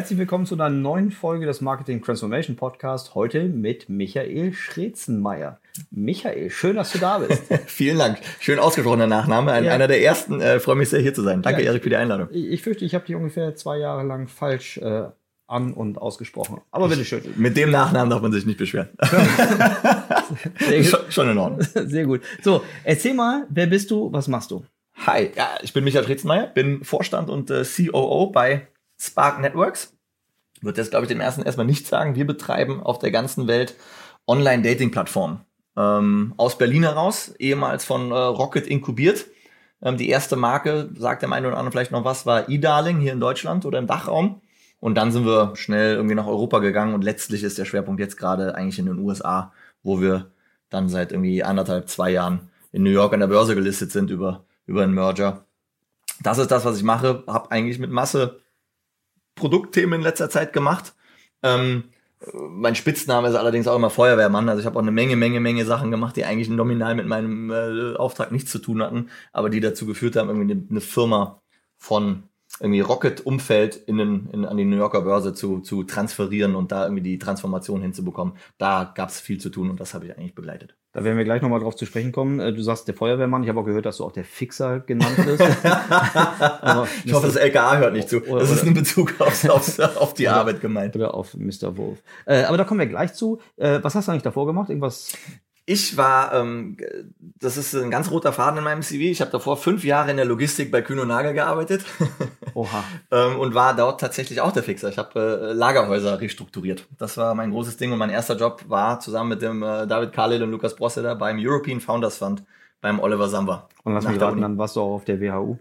Herzlich willkommen zu einer neuen Folge des Marketing Transformation Podcast. Heute mit Michael Schrezenmeier. Michael, schön, dass du da bist. Vielen Dank. Schön ausgesprochener Nachname. Ein, ja. Einer der ersten. Äh, Freue mich sehr, hier zu sein. Danke, ja, Erik, für die Einladung. Ich, ich fürchte, ich habe dich ungefähr zwei Jahre lang falsch äh, an- und ausgesprochen. Aber bitteschön. Mit dem Nachnamen darf man sich nicht beschweren. schon, schon in Ordnung. Sehr gut. So, erzähl mal, wer bist du, was machst du? Hi, ja, ich bin Michael Schrezenmeier, bin Vorstand und äh, COO bei Spark Networks. Wird jetzt, glaube ich, dem ersten erstmal nicht sagen. Wir betreiben auf der ganzen Welt Online-Dating-Plattformen. Ähm, aus Berlin heraus, ehemals von äh, Rocket inkubiert. Ähm, die erste Marke, sagt der eine oder andere vielleicht noch was, war eDarling hier in Deutschland oder im Dachraum. Und dann sind wir schnell irgendwie nach Europa gegangen und letztlich ist der Schwerpunkt jetzt gerade eigentlich in den USA, wo wir dann seit irgendwie anderthalb, zwei Jahren in New York an der Börse gelistet sind über, über einen Merger. Das ist das, was ich mache. Hab eigentlich mit Masse Produktthemen in letzter Zeit gemacht. Ähm, mein Spitzname ist allerdings auch immer Feuerwehrmann. Also ich habe auch eine Menge, Menge, Menge Sachen gemacht, die eigentlich nominal mit meinem äh, Auftrag nichts zu tun hatten, aber die dazu geführt haben, irgendwie eine, eine Firma von irgendwie Rocket-Umfeld in den, in, an die New Yorker Börse zu, zu transferieren und da irgendwie die Transformation hinzubekommen. Da gab es viel zu tun und das habe ich eigentlich begleitet. Da werden wir gleich nochmal drauf zu sprechen kommen. Äh, du sagst der Feuerwehrmann. Ich habe auch gehört, dass du auch der Fixer genannt wirst. ich hoffe, das LKA hört nicht zu. Das ist in Bezug auf, auf, auf die Arbeit gemeint. Oder auf Mr. Wolf. Äh, aber da kommen wir gleich zu. Äh, was hast du eigentlich davor gemacht? Irgendwas ich war, ähm, das ist ein ganz roter Faden in meinem CV. Ich habe davor fünf Jahre in der Logistik bei Kühn und Nagel gearbeitet. Oha. ähm, und war dort tatsächlich auch der Fixer. Ich habe äh, Lagerhäuser restrukturiert. Das war mein großes Ding und mein erster Job war zusammen mit dem äh, David Carlil und Lukas Brosseter beim European Founders Fund beim Oliver Samba. Und lass mich raten, dann warst du auch auf der WHU.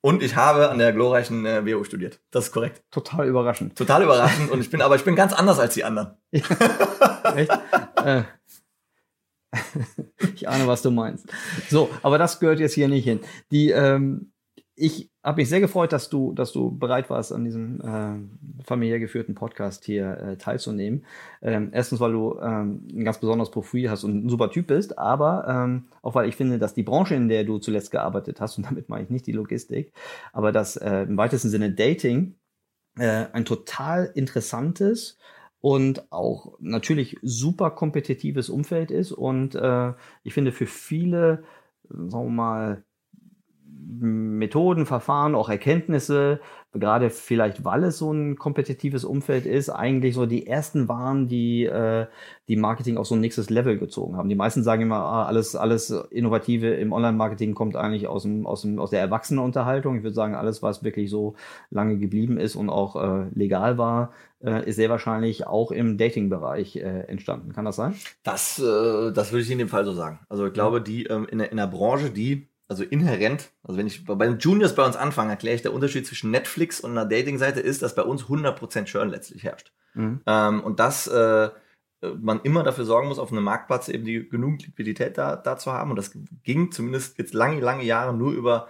Und ich habe an der glorreichen äh, WHU studiert. Das ist korrekt. Total überraschend. Total überraschend. und ich bin, aber ich bin ganz anders als die anderen. Echt? äh, ich ahne, was du meinst. So, aber das gehört jetzt hier nicht hin. Die, ähm, ich habe mich sehr gefreut, dass du, dass du bereit warst, an diesem äh, familiär geführten Podcast hier äh, teilzunehmen. Ähm, erstens, weil du ähm, ein ganz besonderes Profil hast und ein super Typ bist, aber ähm, auch weil ich finde, dass die Branche, in der du zuletzt gearbeitet hast, und damit meine ich nicht die Logistik, aber dass äh, im weitesten Sinne Dating äh, ein total interessantes und auch natürlich super kompetitives Umfeld ist. Und äh, ich finde für viele, sagen wir mal, Methoden, Verfahren, auch Erkenntnisse, gerade vielleicht, weil es so ein kompetitives Umfeld ist, eigentlich so die ersten waren, die äh, die Marketing auf so ein nächstes Level gezogen haben. Die meisten sagen immer, ah, alles, alles Innovative im Online-Marketing kommt eigentlich aus, dem, aus, dem, aus der Erwachsenenunterhaltung. Ich würde sagen, alles, was wirklich so lange geblieben ist und auch äh, legal war, äh, ist sehr wahrscheinlich auch im Dating-Bereich äh, entstanden. Kann das sein? Das, äh, das würde ich in dem Fall so sagen. Also ich glaube, die ähm, in, der, in der Branche, die also inhärent, also wenn ich bei den Juniors bei uns anfange, erkläre ich, der Unterschied zwischen Netflix und einer Dating-Seite ist, dass bei uns 100% Churn letztlich herrscht. Mhm. Ähm, und dass äh, man immer dafür sorgen muss, auf einem Marktplatz eben die genug Liquidität da, da zu haben. Und das ging zumindest jetzt lange, lange Jahre nur über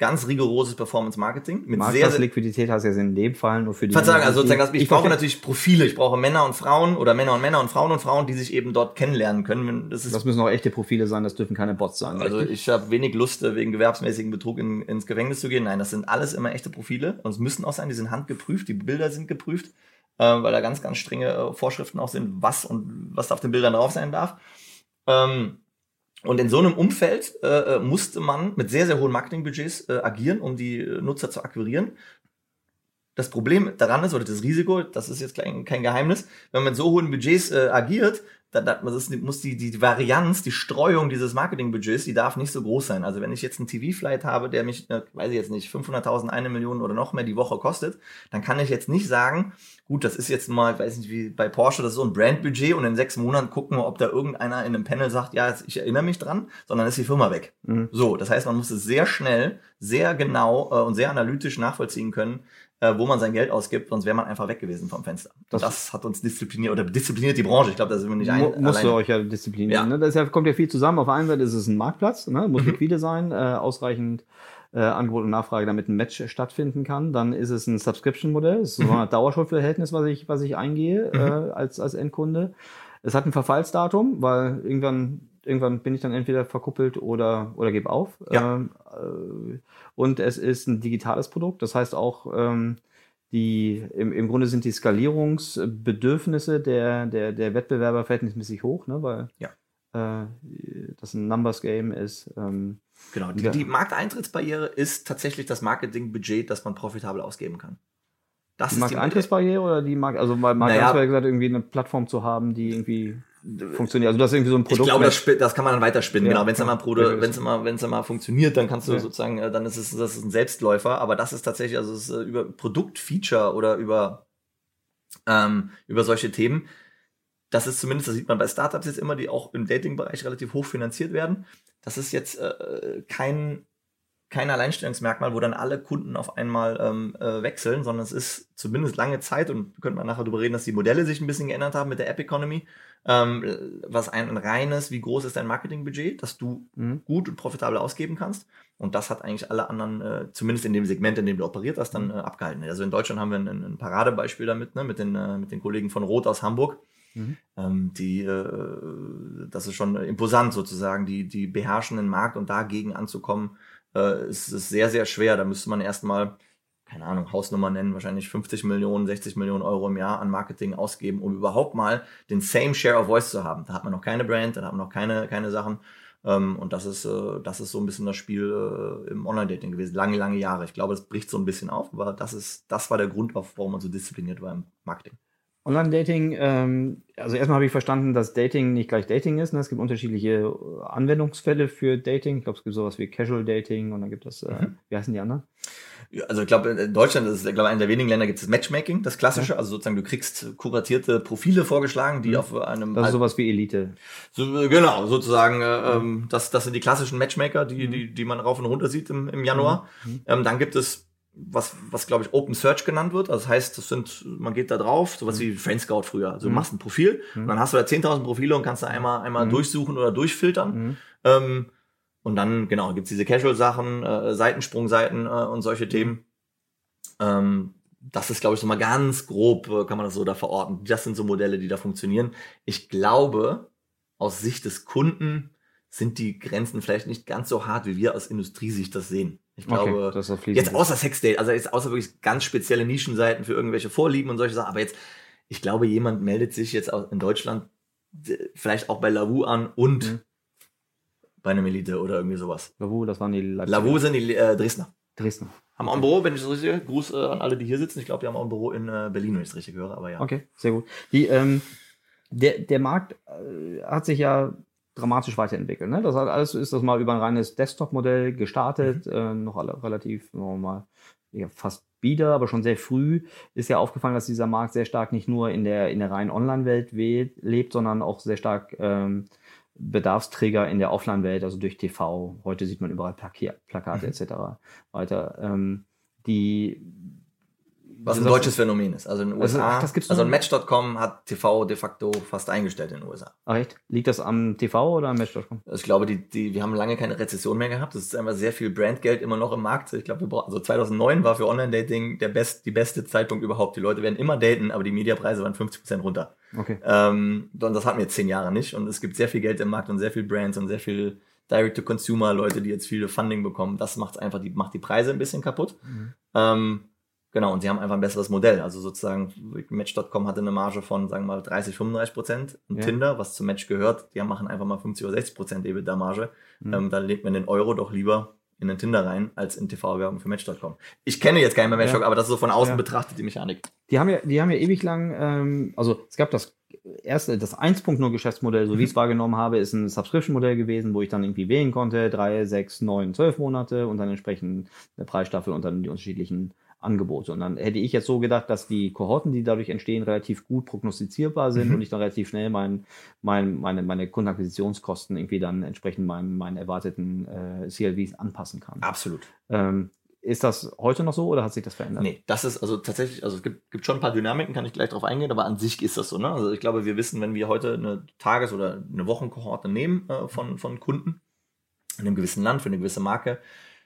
ganz rigoroses Performance-Marketing. Mit sehr, sehr Liquidität heißt ja in dem Fall nur für die. Verzeihung, also sozusagen, ich, ich brauche natürlich Profile. Ich brauche Männer und Frauen oder Männer und Männer und Frauen und Frauen, die sich eben dort kennenlernen können. Das, ist, das müssen auch echte Profile sein, das dürfen keine Bots sein. Also richtig? ich habe wenig Lust, äh, wegen gewerbsmäßigen Betrug in, ins Gefängnis zu gehen. Nein, das sind alles immer echte Profile und es müssen auch sein, die sind handgeprüft, die Bilder sind geprüft, äh, weil da ganz, ganz strenge äh, Vorschriften auch sind, was und was auf den Bildern drauf sein darf. Ähm, und in so einem Umfeld äh, äh, musste man mit sehr, sehr hohen Marketingbudgets äh, agieren, um die äh, Nutzer zu akquirieren. Das Problem daran ist, oder das Risiko, das ist jetzt kein, kein Geheimnis, wenn man mit so hohen Budgets äh, agiert, dann, dann muss die, die Varianz, die Streuung dieses Marketingbudgets, die darf nicht so groß sein. Also wenn ich jetzt einen TV-Flight habe, der mich, äh, weiß ich jetzt nicht, 500.000, eine Million oder noch mehr die Woche kostet, dann kann ich jetzt nicht sagen, gut, das ist jetzt mal, weiß nicht, wie bei Porsche, das ist so ein Brandbudget und in sechs Monaten gucken wir, ob da irgendeiner in einem Panel sagt, ja, ich erinnere mich dran, sondern ist die Firma weg. Mhm. So, das heißt, man muss es sehr schnell, sehr genau äh, und sehr analytisch nachvollziehen können, äh, wo man sein Geld ausgibt, sonst wäre man einfach weg gewesen vom Fenster. Das, das, hat uns diszipliniert oder diszipliniert die Branche. Ich glaube, da sind wir nicht ein. Musst alleine. du euch ja disziplinieren. Ja. Ne? Das ja, kommt ja viel zusammen. Auf der einen Seite ist es ein Marktplatz, ne? muss mhm. liquide sein, äh, ausreichend äh, Angebot und Nachfrage, damit ein Match stattfinden kann. Dann ist es ein Subscription-Modell, so ein mhm. Dauerschuldverhältnis, was ich, was ich eingehe mhm. äh, als, als Endkunde. Es hat ein Verfallsdatum, weil irgendwann irgendwann bin ich dann entweder verkuppelt oder, oder gebe auf. Ja. Ähm, äh, und es ist ein digitales Produkt. Das heißt auch, ähm, die, im, im Grunde sind die Skalierungsbedürfnisse der, der, der Wettbewerber verhältnismäßig hoch, ne, weil ja. äh, das ein Numbers Game ist. Ähm, genau, die, die Markteintrittsbarriere ist tatsächlich das Marketingbudget, das man profitabel ausgeben kann. Das die Markteintrittsbarriere oder die Markt, also weil Markt naja, gesagt, irgendwie eine Plattform zu haben, die irgendwie funktioniert. Also das ist irgendwie so ein Produkt. Ich glaube, das, das kann man dann weiterspinnen. Ja, genau, wenn es einmal wenn es immer, wenn es immer funktioniert, dann kannst du ja. sozusagen, äh, dann ist es das ist ein Selbstläufer. Aber das ist tatsächlich, also es ist äh, über Produktfeature oder über ähm, über solche Themen. Das ist zumindest, das sieht man bei Startups jetzt immer, die auch im Dating-Bereich relativ hoch finanziert werden. Das ist jetzt äh, kein kein Alleinstellungsmerkmal, wo dann alle Kunden auf einmal ähm, äh, wechseln, sondern es ist zumindest lange Zeit und könnte man nachher darüber reden, dass die Modelle sich ein bisschen geändert haben mit der App Economy ähm, was ein, ein reines, wie groß ist dein Marketingbudget, das du mhm. gut und profitabel ausgeben kannst. Und das hat eigentlich alle anderen, äh, zumindest in dem Segment, in dem du operiert hast, dann äh, abgehalten. Also in Deutschland haben wir ein, ein Paradebeispiel damit, ne, mit den, äh, mit den Kollegen von Roth aus Hamburg. Mhm. Ähm, die, äh, das ist schon imposant sozusagen, die, die beherrschen den Markt und dagegen anzukommen, äh, ist, sehr, sehr schwer. Da müsste man erstmal keine Ahnung, Hausnummer nennen, wahrscheinlich 50 Millionen, 60 Millionen Euro im Jahr an Marketing ausgeben, um überhaupt mal den same Share of Voice zu haben. Da hat man noch keine Brand, da hat man noch keine, keine Sachen. Ähm, und das ist, äh, das ist so ein bisschen das Spiel äh, im Online-Dating gewesen. Lange, lange Jahre. Ich glaube, das bricht so ein bisschen auf, aber das ist, das war der Grund, warum man so diszipliniert war im Marketing. Online-Dating, ähm, also erstmal habe ich verstanden, dass Dating nicht gleich Dating ist. Ne? Es gibt unterschiedliche Anwendungsfälle für Dating. Ich glaube, es gibt sowas wie Casual Dating und dann gibt es, äh, mhm. wie heißen die anderen? also ich glaube, in Deutschland ist es, glaube einer der wenigen Länder gibt es Matchmaking, das klassische, also sozusagen du kriegst kuratierte Profile vorgeschlagen, die mhm. auf einem Das ist sowas wie Elite. So, genau, sozusagen, äh, ähm, das, das sind die klassischen Matchmaker, die, mhm. die, die man rauf und runter sieht im, im Januar. Mhm. mhm. Ähm, dann gibt es was, was glaube ich Open Search genannt wird. Also das heißt, das sind, man geht da drauf, sowas mhm. wie Friend Scout früher. Also du machst ein Profil, und dann hast du da 10.000 Profile und kannst da einmal, einmal durchsuchen oder durchfiltern. Ähm, und dann, genau, gibt's diese Casual-Sachen, äh, Seitensprungseiten äh, und solche Themen. Ähm, das ist, glaube ich, so mal ganz grob, äh, kann man das so da verorten. Das sind so Modelle, die da funktionieren. Ich glaube, aus Sicht des Kunden sind die Grenzen vielleicht nicht ganz so hart, wie wir aus Industriesicht das sehen. Ich glaube, okay, jetzt außer Sexdate, also jetzt außer wirklich ganz spezielle Nischenseiten für irgendwelche Vorlieben und solche Sachen, aber jetzt, ich glaube, jemand meldet sich jetzt in Deutschland vielleicht auch bei Lavu an und mhm bei einem Elite oder irgendwie sowas. Lavu, das waren die Leipziger. Lavu sind die äh, Dresdner. Dresdner. Haben auch ein Büro, wenn ich das richtig Gruß äh, an alle, die hier sitzen. Ich glaube, die haben auch ein Büro in äh, Berlin, wenn ich es richtig höre, aber ja. Okay, sehr gut. Die, ähm, der, der Markt äh, hat sich ja dramatisch weiterentwickelt. Ne? Das hat alles ist das mal über ein reines Desktop-Modell gestartet, mhm. äh, noch alle, relativ normal, ja, fast wieder, aber schon sehr früh ist ja aufgefallen, dass dieser Markt sehr stark nicht nur in der in der reinen Online-Welt lebt, sondern auch sehr stark ähm, Bedarfsträger in der Offline-Welt, also durch TV. Heute sieht man überall Plaki Plakate mhm. etc. weiter. Ähm, die was ein deutsches Phänomen ist. Also in den USA, also, ach, also Match.com hat TV de facto fast eingestellt in den USA. Ach echt? Liegt das am TV oder am Match.com? Also ich glaube, die, die, wir haben lange keine Rezession mehr gehabt. Es ist einfach sehr viel Brandgeld immer noch im Markt. Ich glaube, wir brauchen, also 2009 war für Online-Dating der best, die beste Zeitpunkt überhaupt. Die Leute werden immer daten, aber die Mediapreise waren 50 Prozent runter. Okay. Ähm, und das hatten wir jetzt zehn Jahre nicht. Und es gibt sehr viel Geld im Markt und sehr viel Brands und sehr viel Direct-to-Consumer, Leute, die jetzt viele Funding bekommen. Das macht einfach, die macht die Preise ein bisschen kaputt. Mhm. Ähm, Genau, und sie haben einfach ein besseres Modell. Also sozusagen, Match.com hatte eine Marge von, sagen wir mal, 30, 35 Prozent. Und ja. Tinder, was zum Match gehört, die machen einfach mal 50 oder 60 Prozent EBITDA-Marge. Mhm. Ähm, dann legt man den Euro doch lieber in den Tinder rein, als in TV-Werbung für Match.com. Ich kenne jetzt keinen mehr Match.com, ja. aber das ist so von außen ja. betrachtet die Mechanik. Die haben ja, die haben ja ewig lang, ähm, also es gab das erste, das 1.0 Geschäftsmodell, so wie ich es mhm. wahrgenommen habe, ist ein Subscription-Modell gewesen, wo ich dann irgendwie wählen konnte, drei, sechs, neun, zwölf Monate und dann entsprechend eine Preisstaffel und dann die unterschiedlichen Angebote. Und dann hätte ich jetzt so gedacht, dass die Kohorten, die dadurch entstehen, relativ gut prognostizierbar sind mhm. und ich dann relativ schnell mein, mein, meine, meine Kundenakquisitionskosten irgendwie dann entsprechend meinen, meinen erwarteten äh, CLVs anpassen kann. Absolut. Ähm, Ist das heute noch so oder hat sich das verändert? Nee, das ist also tatsächlich, also es gibt, gibt schon ein paar Dynamiken, kann ich gleich drauf eingehen, aber an sich ist das so. Ne? Also ich glaube, wir wissen, wenn wir heute eine Tages- oder eine Wochenkohorte nehmen äh, von, von Kunden in einem gewissen Land für eine gewisse Marke,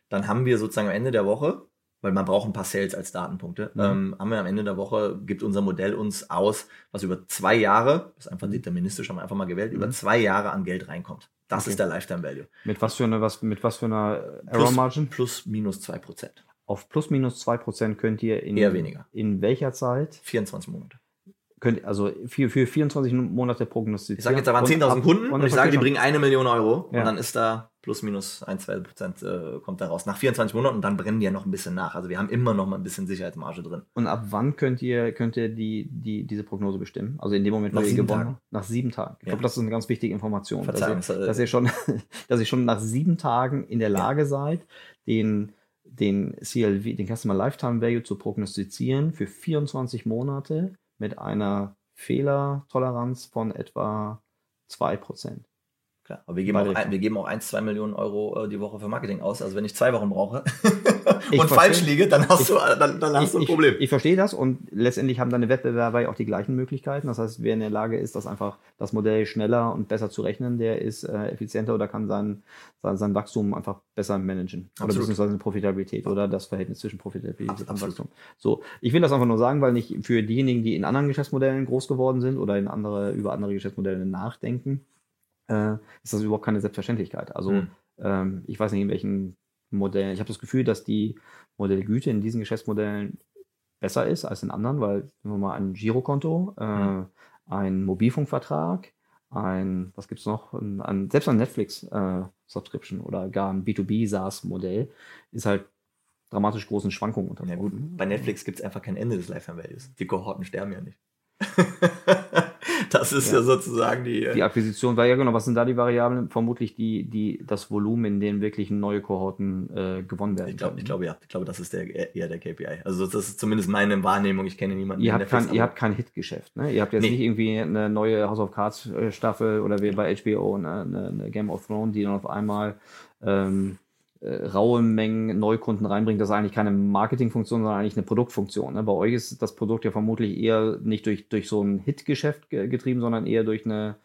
dann haben wir sozusagen am Ende der Woche, weil man braucht ein paar Sales als Datenpunkte, Mhm. ähm, haben wir am Ende der Woche, gibt unser Modell uns aus, was über zwei Jahre, das ist einfach deterministisch, haben wir einfach mal gewählt, über Mhm. zwei Jahre an Geld reinkommt. Das Okay. ist der Lifetime Value. Mit was für eine, was, mit was für einer Error Margin? Plus minus zwei Prozent. Auf plus minus 2% könnt ihr in, Eher weniger. in welcher Zeit, 24 Monate. könnt, also für, für 24 Monate prognostizieren? Ich sage jetzt, da waren Und 10.000 ab- Kunden und, dann ich sage, die bringen eine Million Euro Ja. und dann ist da plus minus ein, zwei Prozent äh, kommt da raus. Nach 24 Monaten und dann brennen die ja noch ein bisschen nach. Also wir haben immer noch mal ein bisschen Sicherheitsmarge drin. Und ab wann könnt ihr, könnt ihr die, die, diese Prognose bestimmen? Also in dem Moment, wo Nach ihr sieben gewonnen Tagen. habt? Nach sieben Tagen. Ich Ja. glaube, das ist eine ganz wichtige Information. Dass ihr, äh, dass, ihr schon, dass ihr schon nach sieben Tagen in der Lage seid, den, den CLV, den Customer Lifetime Value zu prognostizieren für 24 Monate mit einer Fehlertoleranz von etwa 2%. Klar. Aber wir geben, Bei auch ein, wir geben auch 1, 2 Millionen Euro äh, die Woche für Marketing aus. Also wenn ich zwei Wochen brauche Ich und falsch liege, dann hast Ich- du, dann, dann hast du ein ich, Problem. Ich, ich verstehe das und letztendlich haben deine Wettbewerber ja auch die gleichen Möglichkeiten. Das heißt, wer in der Lage ist, das einfach das Modell schneller und besser zu rechnen, der ist äh, effizienter oder kann sein, sein, sein Wachstum einfach besser managen. Oder Absolut. beziehungsweise eine Profitabilität oder das Verhältnis zwischen Profitabilität Abs- und absolut. Wachstum. So, ich will das einfach nur sagen, weil nicht für diejenigen, die in anderen Geschäftsmodellen groß geworden sind oder in andere, über andere Geschäftsmodelle nachdenken, äh, ist das überhaupt keine Selbstverständlichkeit. Also Hm. ähm, ich weiß nicht, in welchen Modellen. Ich habe das Gefühl, dass die Modellgüte in diesen Geschäftsmodellen besser ist als in anderen, weil nehmen wir mal ein Girokonto, äh, Mhm. ein Mobilfunkvertrag, ein, was gibt's noch, ein, ein, selbst ein Netflix-Subscription oder gar ein B2B-SaaS-Modell ist halt dramatisch großen Schwankungen Ja gut, unterworfen. bei Netflix gibt es einfach kein Ende des Lifetime Values. Die Kohorten sterben ja nicht. das ist ja, Ja. sozusagen die, Die Akquisition war ja genau, was sind da die Variablen? Vermutlich die, die, das Volumen, in dem wirklich neue Kohorten äh, gewonnen werden. Ich glaube, ich glaube, ja. Ich glaube, das ist der, eher der KPI. Also das ist zumindest meine Wahrnehmung. Ich kenne niemanden. Ihr der habt, kein, ihr habt kein Hitgeschäft, ne? Ihr habt jetzt Nee. nicht irgendwie eine neue House of Cards äh, Staffel oder wie bei HBO eine, eine, eine Game of Thrones, die dann auf einmal ähm, äh, raue Mengen Neukunden reinbringt. Das ist eigentlich keine Marketingfunktion, sondern eigentlich eine Produktfunktion. Ne? Bei euch ist das Produkt ja vermutlich eher nicht durch, durch so ein Hitgeschäft ge getrieben, sondern eher durch eine,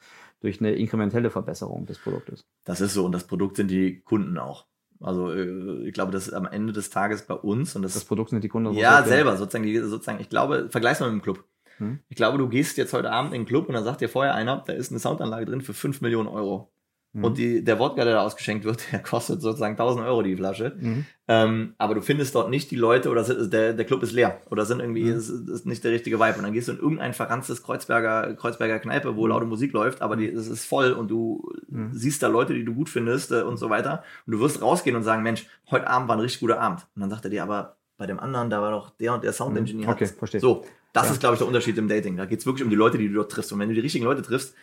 durch eine inkrementelle Verbesserung des Produktes. Das ist so und das Produkt sind die Kunden auch. Also äh, ich glaube, das ist am Ende des Tages bei uns und das, Das Produkt sind die Kunden. ja selber sozusagen, die, sozusagen. Ich glaube, vergleich's mal mit dem Club. Hm? Ich glaube, du gehst jetzt heute Abend in den Club und dann sagt dir vorher einer, da ist eine Soundanlage drin für 5 Millionen Euro. Mhm. Und die, der Wodka, der da ausgeschenkt wird, der kostet sozusagen 1000 Euro die Flasche. Mhm. Ähm, aber du findest dort nicht die Leute oder sind, der, der Club ist leer oder sind irgendwie, Mhm. ist, ist nicht der richtige Vibe. Und dann gehst du in irgendein verranztes Kreuzberger, Kreuzberger Kneipe, wo Mhm. laute Musik läuft, aber die, es ist voll und du Mhm. siehst da Leute, die du gut findest äh, und so weiter. Und du wirst rausgehen und sagen, Mensch, heute Abend war ein richtig guter Abend. Und dann sagt er dir, aber bei dem anderen, da war doch der und der Sound Engineer. Mhm. Okay, verstehe. So, das Ja. ist, glaube ich, der Unterschied im Dating. Da geht es wirklich um die Leute, die du dort triffst. Und wenn du die richtigen Leute triffst,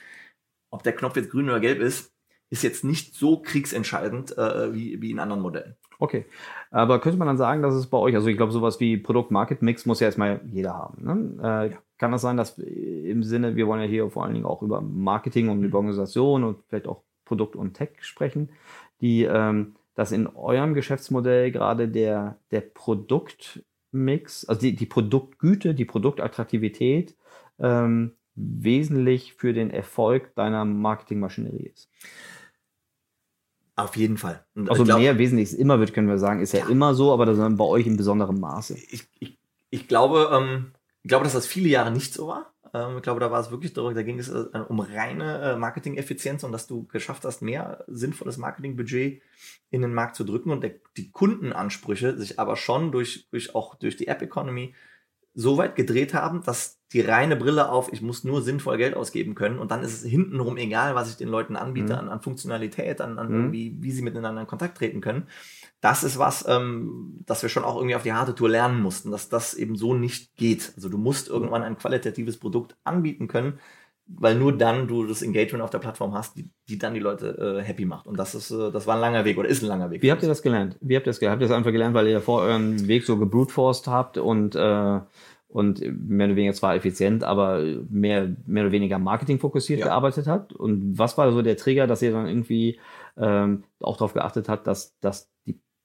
ob der Knopf jetzt grün oder gelb ist, ist jetzt nicht so kriegsentscheidend äh, wie, wie in anderen Modellen. Okay. Aber könnte man dann sagen, dass es bei euch, also ich glaube, sowas wie Produkt-Market-Mix muss ja erstmal jeder haben. Ne? Äh, Ja. Kann das sein, dass im Sinne, wir wollen ja hier vor allen Dingen auch über Marketing und über Organisation und vielleicht auch Produkt und Tech sprechen, die, ähm, dass in eurem Geschäftsmodell gerade der, der Produktmix, also die, die Produktgüte, die Produktattraktivität ähm, wesentlich für den Erfolg deiner Marketingmaschinerie ist. Auf jeden Fall. Und Also glaub- mehr wesentlich immer wird, können wir sagen, ist ja, Ja. immer so, aber das bei euch in besonderem Maße. ich, ich, ich glaube, ähm, ich glaube, dass das viele Jahre nicht so war. Ähm, ich glaube, da war es wirklich darum, da ging es äh, um reine äh, Marketing-Effizienz und dass du geschafft hast, mehr sinnvolles Marketingbudget in den Markt zu drücken und der, die Kundenansprüche sich aber schon durch, durch auch durch die App-Economy so weit gedreht haben, dass die reine Brille auf, ich muss nur sinnvoll Geld ausgeben können und dann ist es hintenrum egal, was ich den Leuten anbiete Mhm. an, an Funktionalität, an, an Mhm. irgendwie, wie sie miteinander in Kontakt treten können. Das ist was, ähm, das wir schon auch irgendwie auf die harte Tour lernen mussten, dass das eben so nicht geht. Also du musst irgendwann ein qualitatives Produkt anbieten können, weil nur dann du das Engagement auf der Plattform hast, die, die dann die Leute äh, happy macht. Und das ist, äh, das war ein langer Weg oder ist ein langer Weg. Wie habt ihr das gelernt? Wie habt ihr das gelernt? Habt ihr das einfach gelernt, weil ihr vor euren Weg so gebrutforced habt und, äh, und mehr oder weniger zwar effizient, aber mehr, mehr oder weniger marketingfokussiert Ja. gearbeitet habt? Und was war so der Trigger, dass ihr dann irgendwie ähm, auch darauf geachtet habt, dass, dass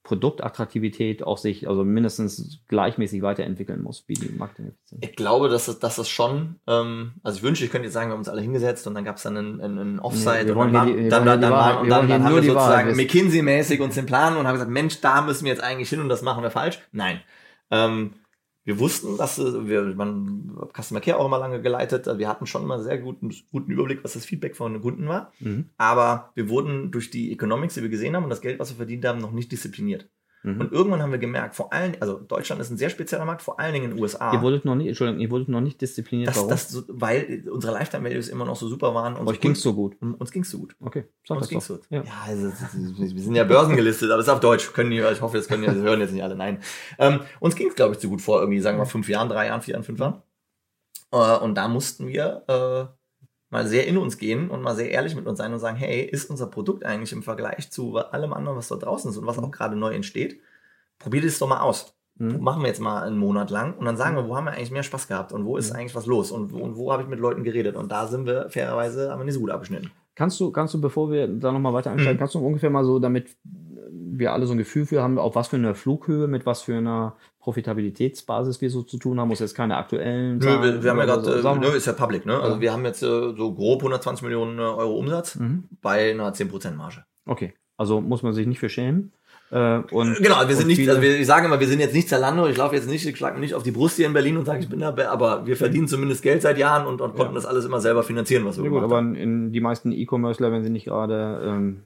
Produktattraktivität auch sich also mindestens gleichmäßig weiterentwickeln muss, wie die Marketing-Effizienz. Ich glaube, dass es, dass es schon, ähm, also ich wünsche, ich könnte jetzt sagen, wir haben uns alle hingesetzt und dann gab es dann einen, einen, Offside wir und dann, die- dann, dann, dann, wir dann, hier dann haben wir sozusagen. McKinsey-mäßig uns den Plan und haben gesagt, Mensch, da müssen wir jetzt eigentlich hin und das machen wir falsch. Nein. Ähm, wir wussten, dass äh, wir, man, Customer Care auch immer lange geleitet, wir hatten schon immer sehr guten, guten Überblick, was das Feedback von den Kunden war. Mhm. Aber wir wurden durch die Economics, die wir gesehen haben und das Geld, was wir verdient haben, noch nicht diszipliniert. Mhm. Und irgendwann haben wir gemerkt, vor allem, also Deutschland ist ein sehr spezieller Markt, vor allen Dingen in den USA. Ihr wurdet noch nicht, Entschuldigung, ihr wurdet noch nicht diszipliniert. das, Warum? das so, weil unsere Lifetime Values immer noch so super waren. Euch ging's so gut. Uns ging's so gut. Okay, sag Uns das ging's doch. gut. Ja. Ja, also, wir sind ja börsengelistet, aber es ist auf Deutsch. Können die, ich hoffe, das können das hören jetzt nicht alle. Nein. Ähm, uns ging's, glaube ich, zu gut vor irgendwie, sagen wir, fünf Jahren, drei Jahren, vier Jahren, fünf Jahren. Äh, und da mussten wir äh, mal sehr in uns gehen und mal sehr ehrlich mit uns sein und sagen, hey, ist unser Produkt eigentlich im Vergleich zu allem anderen, was da draußen ist und was auch gerade neu entsteht, probiert es doch mal aus. Mhm. Machen wir jetzt mal einen Monat lang und dann sagen wir, wo haben wir eigentlich mehr Spaß gehabt und wo ist Mhm. eigentlich was los und wo, wo habe ich mit Leuten geredet und da sind wir fairerweise, haben wir nicht so gut abgeschnitten. Kannst du, kannst du, bevor wir da nochmal weiter einsteigen, Mhm. kannst du ungefähr mal so, damit wir alle so ein Gefühl für haben, auf was für einer Flughöhe, mit was für einer Profitabilitätsbasis wir so zu tun haben, muss jetzt keine aktuellen Nö, wir, wir haben ja gerade, so, äh, nö, ist ja public, ne? Also Ja. wir haben jetzt äh, so grob 120 Millionen äh, Euro Umsatz Mhm. bei einer 10% Marge. Okay, also muss man sich nicht für schämen. Und, Genau, wir sind nicht, also wir, ich sage immer, wir sind jetzt nicht Zalando, ich laufe jetzt nicht, ich schlage mir nicht auf die Brust hier in Berlin und sage, ich bin da, aber wir verdienen zumindest Geld seit Jahren und, und konnten Ja. das alles immer selber finanzieren, was wir Ja gut, aber in, in die meisten E-Commercer, wenn sie nicht gerade ähm,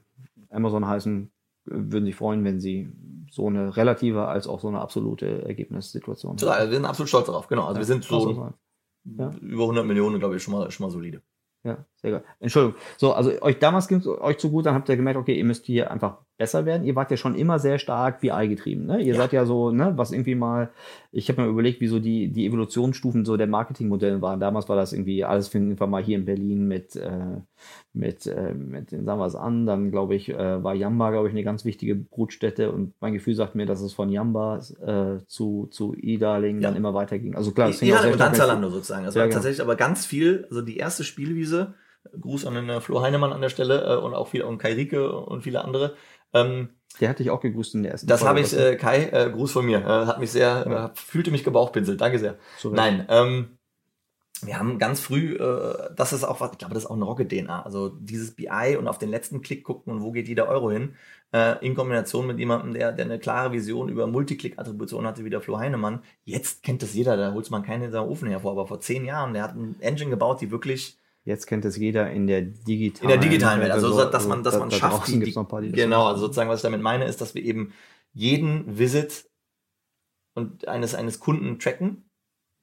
Amazon heißen, würden sich freuen, wenn sie so eine relative als auch so eine absolute Ergebnissituation Total, also wir sind absolut stolz darauf, genau. Also wir sind so. Ja. über 100 Millionen, glaube ich, schon mal, schon mal solide. Ja, geil. Entschuldigung. So, also euch damals ging es euch zu gut, dann habt ihr gemerkt, okay, ihr müsst hier einfach besser werden. Ihr wart ja schon immer sehr stark BI getrieben, ne? Ihr Ja. seid ja so, ne, was irgendwie mal, ich habe mir überlegt, wie so die, die Evolutionsstufen so der Marketingmodelle waren. Damals war das irgendwie, alles finden wir mal hier in Berlin mit, äh, mit, äh, mit den sagen wir es an. Dann glaube ich, äh, war Yamba, glaube ich, eine ganz wichtige Brutstätte und mein Gefühl sagt mir, dass es von Yamba äh, zu, zu E-Darling Ja. dann immer weiterging. Also klar, es sehr und dann Zalando sozusagen. Das Ja, war genau. tatsächlich aber ganz viel, also die erste Spielwiese, Gruß an den äh, Flo Heinemann an der Stelle äh, und auch viele, und Kai Rieke und viele andere. Ähm, Der hatte ich auch gegrüßt in der ersten das habe ich, äh, Kai, äh, Gruß von mir, äh, hat mich sehr, Ja. äh, fühlte mich gebauchpinselt, danke sehr. so Nein, ähm, wir haben ganz früh, das ist auch was, ich glaube, das ist auch eine Rocket-DNA. Also dieses BI und auf den letzten Klick gucken und wo geht jeder Euro hin, in Kombination mit jemandem, der, der eine klare Vision über Multiclick-Attribution hatte, wie der Flo Heinemann. Jetzt kennt das jeder, da holt man keinen in seinem Ofen hervor, aber vor zehn Jahren, der hat ein Engine gebaut, die wirklich Jetzt kennt es jeder in der digitalen in der digitalen Welt, also so- dass man, dass da- man da schafft, die, die genau, also sozusagen, was ich damit meine, ist, dass wir eben jeden Visit und eines, eines Kunden tracken,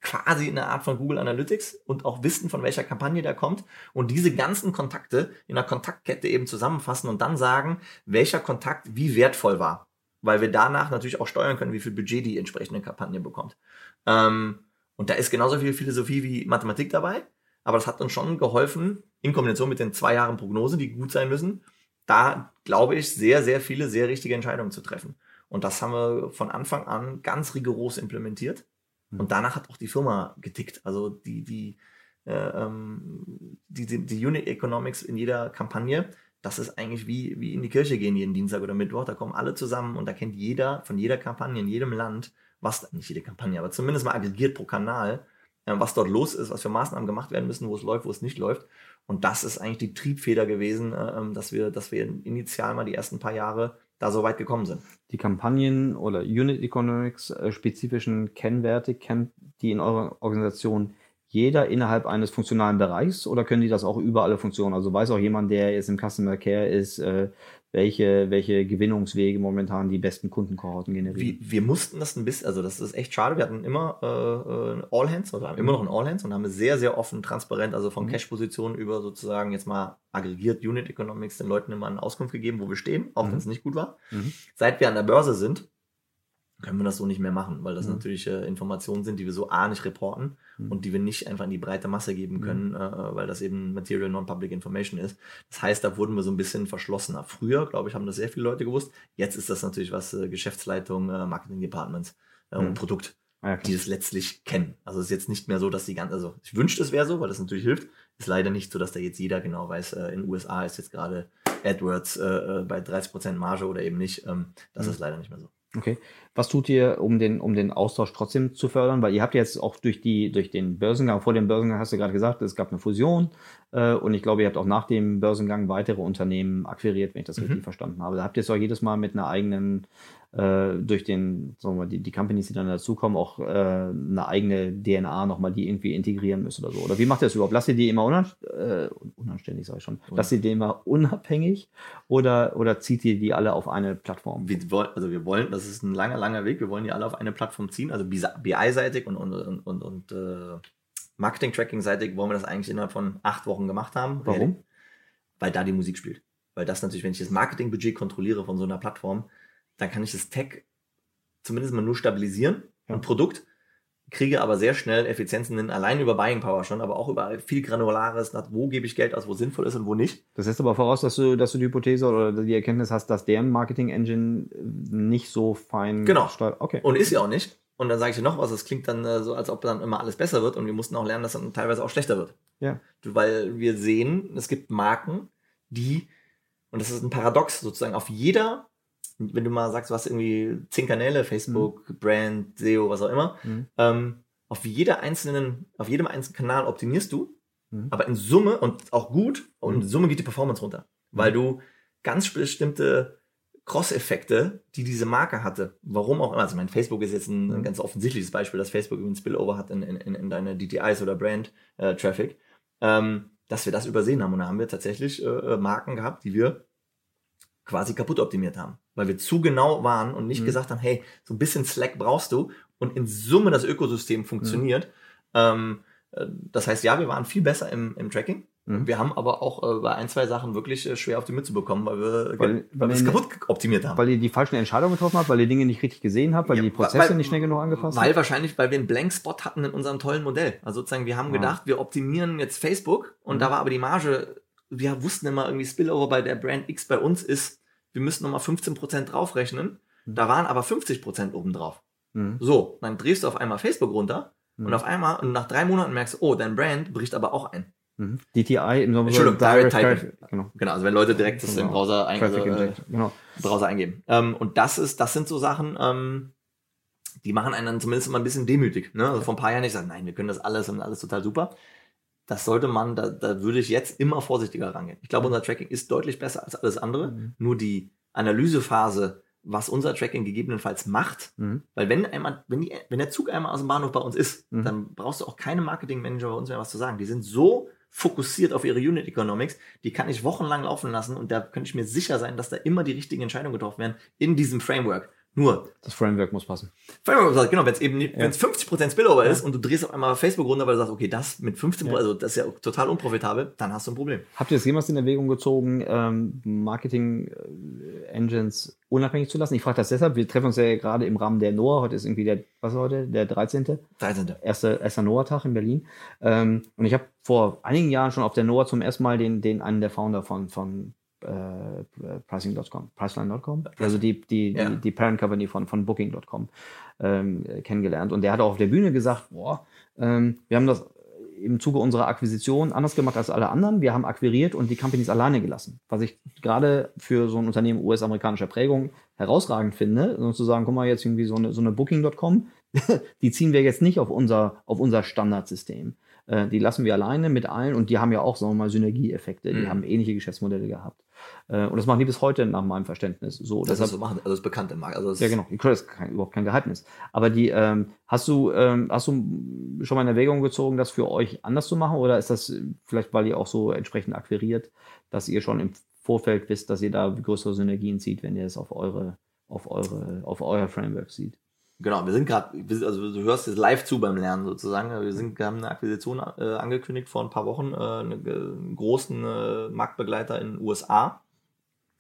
quasi in einer Art von Google Analytics und auch wissen, von welcher Kampagne der kommt und diese ganzen Kontakte in einer Kontaktkette eben zusammenfassen und dann sagen, welcher Kontakt wie wertvoll war. Weil wir danach natürlich auch steuern können, wie viel Budget die entsprechende Kampagne bekommt. Ähm, und da ist genauso viel Philosophie wie Mathematik dabei, aber das hat uns schon geholfen, in Kombination mit den zwei Jahren Prognose, die gut sein müssen, da glaube ich, sehr, sehr viele, sehr richtige Entscheidungen zu treffen. Und das haben wir von Anfang an ganz rigoros implementiert. Und danach hat auch die Firma getickt. Also die, die, äh, ähm, die, die, die Unit Economics in jeder Kampagne, das ist eigentlich wie, wie in die Kirche gehen jeden Dienstag oder Mittwoch. Da kommen alle zusammen und da kennt jeder von jeder Kampagne in jedem Land, was, nicht jede Kampagne, aber zumindest mal aggregiert pro Kanal, was dort los ist, was für Maßnahmen gemacht werden müssen, wo es läuft, wo es nicht läuft. Und das ist eigentlich die Triebfeder gewesen, äh, ähm, dass wir, dass wir initial mal die ersten paar Jahre da so weit gekommen sind. Die Kampagnen oder Unit Economics äh, spezifischen Kennwerte kennt die in eurer Organisation jeder innerhalb eines funktionalen Bereichs oder können die das auch über alle Funktionen? Also weiß auch jemand, der jetzt im Customer Care ist, äh, welche, welche Gewinnungswege momentan die besten Kundenkohorten generieren? Wir, wir mussten das ein bisschen, also das ist echt schade. Wir hatten immer äh, äh, All Hands oder haben immer noch ein All Hands und haben sehr, sehr offen, transparent, also von Mhm. Cash-Positionen über sozusagen jetzt mal aggregiert Unit Economics den Leuten immer eine Auskunft gegeben, wo wir stehen, auch Mhm. wenn es nicht gut war. Mhm. Seit wir an der Börse sind, können wir das so nicht mehr machen, weil das Mhm. natürlich äh, Informationen sind, die wir so A nicht reporten Mhm. und die wir nicht einfach in die breite Masse geben können, äh, weil das eben Material Non-Public Information ist. Das heißt, da wurden wir so ein bisschen verschlossener. Früher, glaube ich, haben das sehr viele Leute gewusst. Jetzt ist das natürlich was äh, Geschäftsleitung, äh, Marketing Departments äh, Mhm. und Produkt, Ah, ja, die das letztlich kennen. Also es ist jetzt nicht mehr so, dass die ganze, also ich wünschte, es wäre so, weil das natürlich hilft. ist leider nicht so, dass da jetzt jeder genau weiß, äh, in den USA ist jetzt gerade AdWords bei 30% Marge oder eben nicht. Ähm, das mhm. ist leider nicht mehr so. Okay. Was tut ihr, um den, um den Austausch trotzdem zu fördern? Weil ihr habt jetzt auch durch die, durch den Börsengang, vor dem Börsengang hast du gerade gesagt, es gab eine Fusion, äh, und ich glaube, ihr habt auch nach dem Börsengang weitere Unternehmen akquiriert, wenn ich das mhm. richtig verstanden habe. Da habt ihr es auch jedes Mal mit einer eigenen äh, durch den, sagen wir mal, die, die Companies, die dann dazukommen, auch äh, eine eigene DNA nochmal, die irgendwie integrieren müssen oder so. Oder wie macht ihr das überhaupt? Lasst ihr die immer unan äh, unanständig, sage ich schon. Lasst ihr die immer unabhängig oder, oder zieht ihr die alle auf eine Plattform? Wir wollen, also wir wollen, das ist ein langer, langer Weg, wir wollen die alle auf eine Plattform ziehen, also BI-seitig und, und, und, und, und äh, Marketing-Tracking-seitig wollen wir das eigentlich innerhalb von acht Wochen gemacht haben. Warum? Weil da die Musik spielt. Weil das natürlich, wenn ich das Marketing-Budget kontrolliere von so einer Plattform, dann kann ich das Tech zumindest mal nur stabilisieren, ja. ein Produkt, kriege aber sehr schnell Effizienzen hin, allein über Buying Power schon, aber auch über viel Granulares, nach wo gebe ich Geld aus, wo sinnvoll ist und wo nicht. Das setzt aber voraus, dass du, dass du die Hypothese oder die Erkenntnis hast, dass deren Marketing Engine nicht so fein genau. steuert. Okay. Und ist ja auch nicht. Und dann sage ich dir noch was, das klingt dann äh, so, als ob dann immer alles besser wird und wir mussten auch lernen, dass dann teilweise auch schlechter wird. Ja. Weil wir sehen, es gibt Marken, die, und das ist ein Paradox sozusagen, auf jeder wenn du mal sagst, du hast irgendwie zehn Kanäle, Facebook, mhm. Brand, SEO, was auch immer, mhm. ähm, auf jeder einzelnen, auf jedem einzelnen Kanal optimierst du, mhm. aber in Summe und auch gut, und in mhm. Summe geht die Performance runter. Weil mhm. du ganz bestimmte Cross-Effekte, die diese Marke hatte, warum auch immer, also mein Facebook ist jetzt ein, ein mhm. ganz offensichtliches Beispiel, dass Facebook einen Spillover hat in, in, in deine DTIs oder Brand-Traffic, äh, ähm, dass wir das übersehen haben. Und da haben wir tatsächlich äh, äh Marken gehabt, die wir quasi kaputt optimiert haben, weil wir zu genau waren und nicht mhm. gesagt haben, hey, so ein bisschen Slack brauchst du und in Summe das Ökosystem funktioniert. Mhm. Ähm, äh, das heißt, ja, wir waren viel besser im, im Tracking. Mhm. Wir haben aber auch äh, bei ein, zwei Sachen wirklich äh, schwer auf die Mütze bekommen, weil wir, weil, weil wir es kaputt optimiert haben. Weil ihr die falschen Entscheidungen getroffen habt, weil ihr Dinge nicht richtig gesehen habt, weil ja, ihr die Prozesse weil, nicht schnell genug angepasst Weil habt? wahrscheinlich, weil wir einen Blankspot hatten in unserem tollen Modell. Also sozusagen, wir haben ah. gedacht, wir optimieren jetzt Facebook und mhm. da war aber die Marge wir wussten immer irgendwie Spillover bei der Brand X bei uns ist, wir müssen nochmal 15% draufrechnen. Mhm. Da waren aber 50% obendrauf. Mhm. So, dann drehst du auf einmal Facebook runter mhm. und auf einmal, und nach drei Monaten merkst du, oh, dein Brand bricht aber auch ein. Mhm. DTI im Entschuldigung, Direct Typing. Genau. genau, also wenn Leute direkt das genau. im Browser, ein, äh, genau. Browser eingeben. Ähm, und das ist, das sind so Sachen, ähm, die machen einen dann zumindest immer ein bisschen demütig. Ne? Also vor ein paar Jahren ich sage, nein, wir können das alles und alles total super das sollte man, da, da würde ich jetzt immer vorsichtiger rangehen. Ich glaube, mhm. unser Tracking ist deutlich besser als alles andere. Mhm. Nur die Analysephase, was unser Tracking gegebenenfalls macht, mhm. weil wenn einmal, wenn, die, wenn der Zug einmal aus dem Bahnhof bei uns ist, mhm. dann brauchst du auch keine Marketingmanager bei uns mehr was zu sagen. Die sind so fokussiert auf ihre Unit Economics, die kann ich wochenlang laufen lassen und da könnte ich mir sicher sein, dass da immer die richtigen Entscheidungen getroffen werden in diesem Framework. Nur. Das Framework muss passen. Framework muss passen, genau. Wenn es eben, ja. wenn es 50% Spillover ja. ist und du drehst auf einmal Facebook runter, weil du sagst, okay, das mit 15%, ja. also das ist ja total unprofitabel, dann hast du ein Problem. Habt ihr das jemals in Erwägung gezogen, ähm, Marketing-Engines unabhängig zu lassen? Ich frage das deshalb, wir treffen uns ja gerade im Rahmen der NOAA, heute ist irgendwie der, was ist heute, der 13. 13. Erster, erster NOAA-Tag in Berlin. Ähm, und ich habe vor einigen Jahren schon auf der NOAA zum ersten Mal den, den einen der Founder von, von äh, Pricing.com, Priceline.com, also die, die, ja. die, die, Parent Company von, von Booking.com ähm, kennengelernt. Und der hat auch auf der Bühne gesagt, boah, ähm, wir haben das im Zuge unserer Akquisition anders gemacht als alle anderen. Wir haben akquiriert und die Companies alleine gelassen. Was ich gerade für so ein Unternehmen US-amerikanischer Prägung herausragend finde, sozusagen, guck mal, jetzt irgendwie so eine, so eine Booking.com, die ziehen wir jetzt nicht auf unser, auf unser Standardsystem. Äh, die lassen wir alleine mit allen und die haben ja auch, sagen wir mal, Synergieeffekte. Die mhm. haben ähnliche Geschäftsmodelle gehabt. Äh, und das machen die bis heute nach meinem Verständnis so. Das, deshalb, so machen, also das ist bekannt im Markt. Also ja, genau. Das ist kein, überhaupt kein Geheimnis. Aber die, ähm, hast du, ähm, hast du schon mal in Erwägung gezogen, das für euch anders zu machen? Oder ist das vielleicht, weil ihr auch so entsprechend akquiriert, dass ihr schon im Vorfeld wisst, dass ihr da größere Synergien zieht, wenn ihr es auf eure, auf eure, auf euer Framework sieht? Genau, wir sind gerade, also du hörst jetzt live zu beim Lernen sozusagen. Wir sind, wir haben eine Akquisition äh, angekündigt vor ein paar Wochen, äh, einen, einen großen äh, Marktbegleiter in den USA.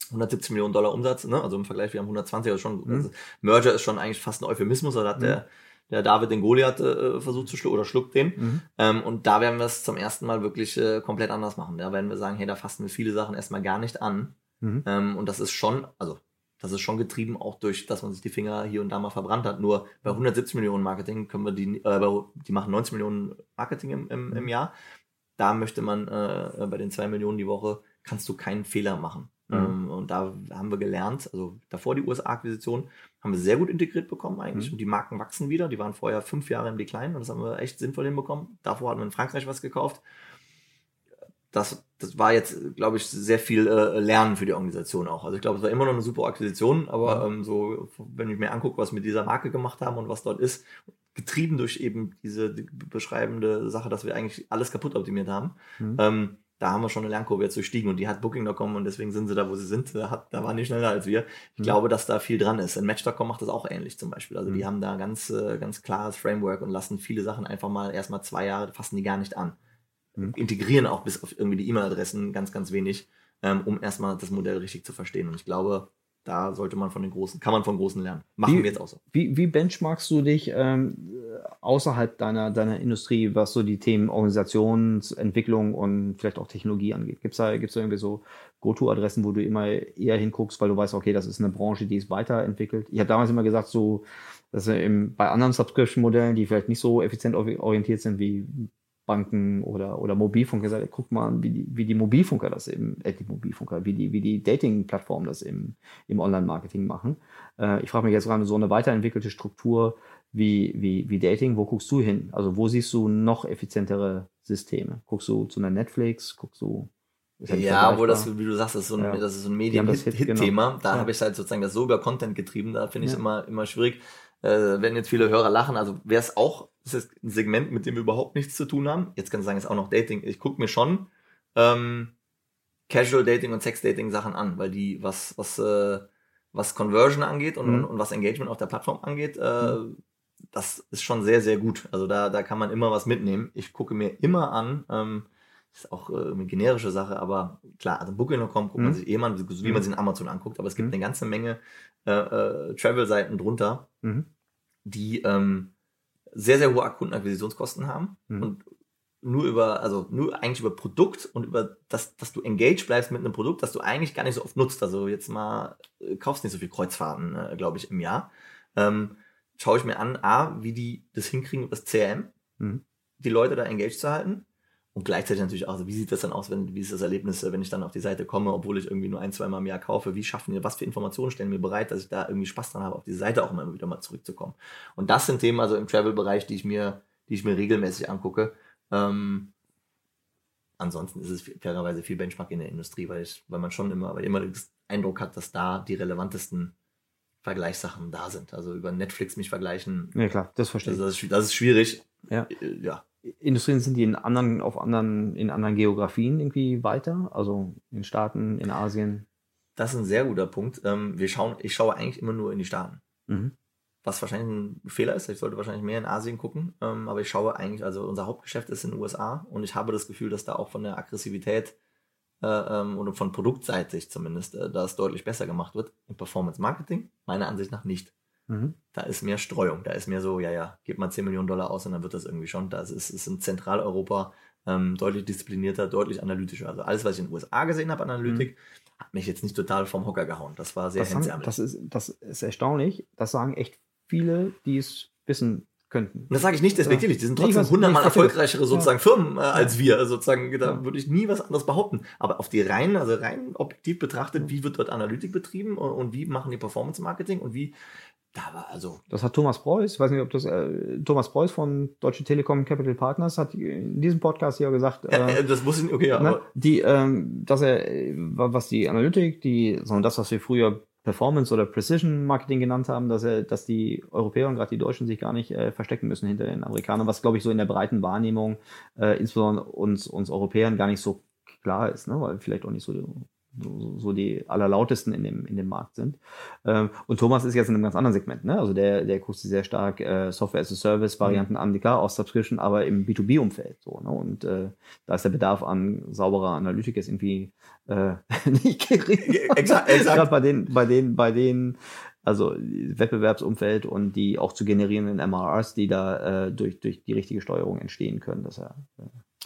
170 Millionen Dollar Umsatz, ne? also im Vergleich, wir haben 120, also schon, mhm. also Merger ist schon eigentlich fast ein Euphemismus, da hat mhm. der, der David den Goliath äh, versucht zu schlucken oder schluckt den. Mhm. Ähm, und da werden wir es zum ersten Mal wirklich äh, komplett anders machen. Da werden wir sagen, hey, da fassen wir viele Sachen erstmal gar nicht an. Mhm. Ähm, und das ist schon, also das ist schon getrieben auch durch, dass man sich die Finger hier und da mal verbrannt hat. Nur bei 170 Millionen Marketing können wir die, äh, die machen 90 Millionen Marketing im, im, im Jahr. da möchte man äh, bei den zwei Millionen die Woche, kannst du keinen Fehler machen. Mhm. Ähm, und da haben wir gelernt, also davor die USA-Akquisition, haben wir sehr gut integriert bekommen eigentlich. Mhm. Und die Marken wachsen wieder. Die waren vorher fünf Jahre im Decline und das haben wir echt sinnvoll hinbekommen. Davor hatten wir in Frankreich was gekauft. Das, das war jetzt, glaube ich, sehr viel äh, Lernen für die Organisation auch. Also ich glaube, es war immer noch eine super Akquisition, aber ähm, so, wenn ich mir angucke, was wir mit dieser Marke gemacht haben und was dort ist, getrieben durch eben diese die beschreibende Sache, dass wir eigentlich alles kaputt optimiert haben. Mhm. Ähm, da haben wir schon eine Lernkurve jetzt durchstiegen und die hat Booking.com und deswegen sind sie da, wo sie sind. Da, hat, da waren die schneller als wir. Ich mhm. glaube, dass da viel dran ist. In Match.com macht das auch ähnlich zum Beispiel. Also mhm. die haben da ganz, äh, ganz klares Framework und lassen viele Sachen einfach mal erstmal zwei Jahre, fassen die gar nicht an. Mhm. Integrieren auch bis auf irgendwie die E-Mail-Adressen ganz, ganz wenig, ähm, um erstmal das Modell richtig zu verstehen. Und ich glaube, da sollte man von den Großen, kann man von Großen lernen. Machen wie, wir jetzt auch so. Wie, wie benchmarkst du dich ähm, außerhalb deiner, deiner Industrie, was so die Themen Organisationsentwicklung und vielleicht auch Technologie angeht? Gibt es da, gibt's da irgendwie so Go-To-Adressen, wo du immer eher hinguckst, weil du weißt, okay, das ist eine Branche, die ist weiterentwickelt? Ich habe damals immer gesagt, so, dass im, bei anderen Subscription-Modellen, die vielleicht nicht so effizient orientiert sind wie Banken oder, oder Mobilfunker gesagt, guck mal, wie die, wie die Mobilfunker das eben, äh, die Mobilfunker, wie die, wie die Dating-Plattformen das im, im Online-Marketing machen. Äh, ich frage mich jetzt gerade so eine weiterentwickelte Struktur wie, wie, wie Dating, wo guckst du hin? Also wo siehst du noch effizientere Systeme? Guckst du zu einer Netflix, guckst du ja, ja wo das, wie du sagst, das ist so ein, ja. das ist so ein Medien-Hit-Thema. Hit, genau. Da ja. habe ich halt sozusagen das so über Content getrieben, da finde ich es immer, immer schwierig. Äh, wenn jetzt viele Hörer lachen, also wäre es auch, das ist ein Segment, mit dem wir überhaupt nichts zu tun haben. Jetzt kann ich sagen, es ist auch noch Dating. Ich gucke mir schon ähm, Casual Dating und Sex Dating Sachen an, weil die, was, was, äh, was Conversion angeht und, mhm. und, was Engagement auf der Plattform angeht, äh, mhm. das ist schon sehr, sehr gut. Also da, da kann man immer was mitnehmen. Ich gucke mir immer an, ähm, ist auch äh, eine generische Sache, aber klar, also Booking.com guckt mhm. man sich eh mal, wie man mhm. sich in Amazon anguckt, aber es gibt mhm. eine ganze Menge äh, äh, Travel-Seiten drunter, mhm. die ähm, sehr, sehr hohe Kundenakquisitionskosten haben mhm. und nur über, also nur eigentlich über Produkt und über das, dass du engaged bleibst mit einem Produkt, das du eigentlich gar nicht so oft nutzt. Also jetzt mal, äh, kaufst nicht so viel Kreuzfahrten, äh, glaube ich, im Jahr. Ähm, schaue ich mir an, A, wie die das hinkriegen, das CRM, mhm. die Leute da engaged zu halten und gleichzeitig natürlich auch, also wie sieht das dann aus, wenn, wie ist das Erlebnis, wenn ich dann auf die Seite komme, obwohl ich irgendwie nur ein, zwei Mal im Jahr kaufe? Wie schaffen wir, was für Informationen stellen wir bereit, dass ich da irgendwie Spaß dran habe, auf die Seite auch immer wieder mal zurückzukommen? Und das sind Themen, also im Travel-Bereich, die ich mir, die ich mir regelmäßig angucke. Ähm, ansonsten ist es fairerweise viel Benchmark in der Industrie, weil ich, weil man schon immer, weil immer den Eindruck hat, dass da die relevantesten Vergleichssachen da sind. Also über Netflix mich vergleichen. Ja klar, das verstehe ich. Also das, ist, das ist schwierig. Ja. Äh, ja. Industrien sind die in anderen, auf anderen, in anderen Geografien irgendwie weiter? Also in Staaten, in Asien? Das ist ein sehr guter Punkt. Ähm, wir schauen, ich schaue eigentlich immer nur in die Staaten. Mhm. Was wahrscheinlich ein Fehler ist. Ich sollte wahrscheinlich mehr in Asien gucken. Ähm, aber ich schaue eigentlich, also unser Hauptgeschäft ist in den USA und ich habe das Gefühl, dass da auch von der Aggressivität äh, ähm, oder von produktseitig zumindest äh, das deutlich besser gemacht wird. Im Performance Marketing meiner Ansicht nach nicht. Mhm. Da ist mehr Streuung, da ist mehr so, ja, ja, gib mal 10 Millionen Dollar aus und dann wird das irgendwie schon. Das ist, ist in Zentraleuropa ähm, deutlich disziplinierter, deutlich analytischer. Also alles, was ich in den USA gesehen habe an Analytik, mhm. hat mich jetzt nicht total vom Hocker gehauen. Das war sehr das, das, ist, das ist erstaunlich. Das sagen echt viele, die es wissen könnten. Das sage ich nicht despektierlich. Die sind trotzdem hundertmal erfolgreichere sozusagen ja. Firmen äh, als wir. Also sozusagen, da ja. würde ich nie was anderes behaupten. Aber auf die rein, also rein objektiv betrachtet, wie wird dort Analytik betrieben und, und wie machen die Performance Marketing und wie da war also. Das hat Thomas Preuß, ich weiß nicht, ob das äh, Thomas Preuß von Deutsche Telekom Capital Partners hat in diesem Podcast ja gesagt. Ja, äh, das muss ich, okay, ja. Ne, die, ähm, dass er, was die Analytik, die, sondern das, was wir früher Performance oder Precision Marketing genannt haben, dass er, dass die Europäer und gerade die Deutschen sich gar nicht äh, verstecken müssen hinter den Amerikanern, was glaube ich so in der breiten Wahrnehmung äh, insbesondere uns uns Europäern gar nicht so klar ist, ne? weil vielleicht auch nicht so so die allerlautesten in dem, in dem Markt sind. Ähm, und Thomas ist jetzt in einem ganz anderen Segment, ne? Also der, der guckt sich sehr stark äh, Software as a Service Varianten mhm. an, klar, aus Subscription, aber im B2B-Umfeld so, ne? Und äh, da ist der Bedarf an sauberer Analytik jetzt irgendwie äh, nicht gering. Exakt, exakt. Gerade bei den, bei den, bei den also Wettbewerbsumfeld und die auch zu generierenden MRRs, die da äh, durch, durch die richtige Steuerung entstehen können. Das ja,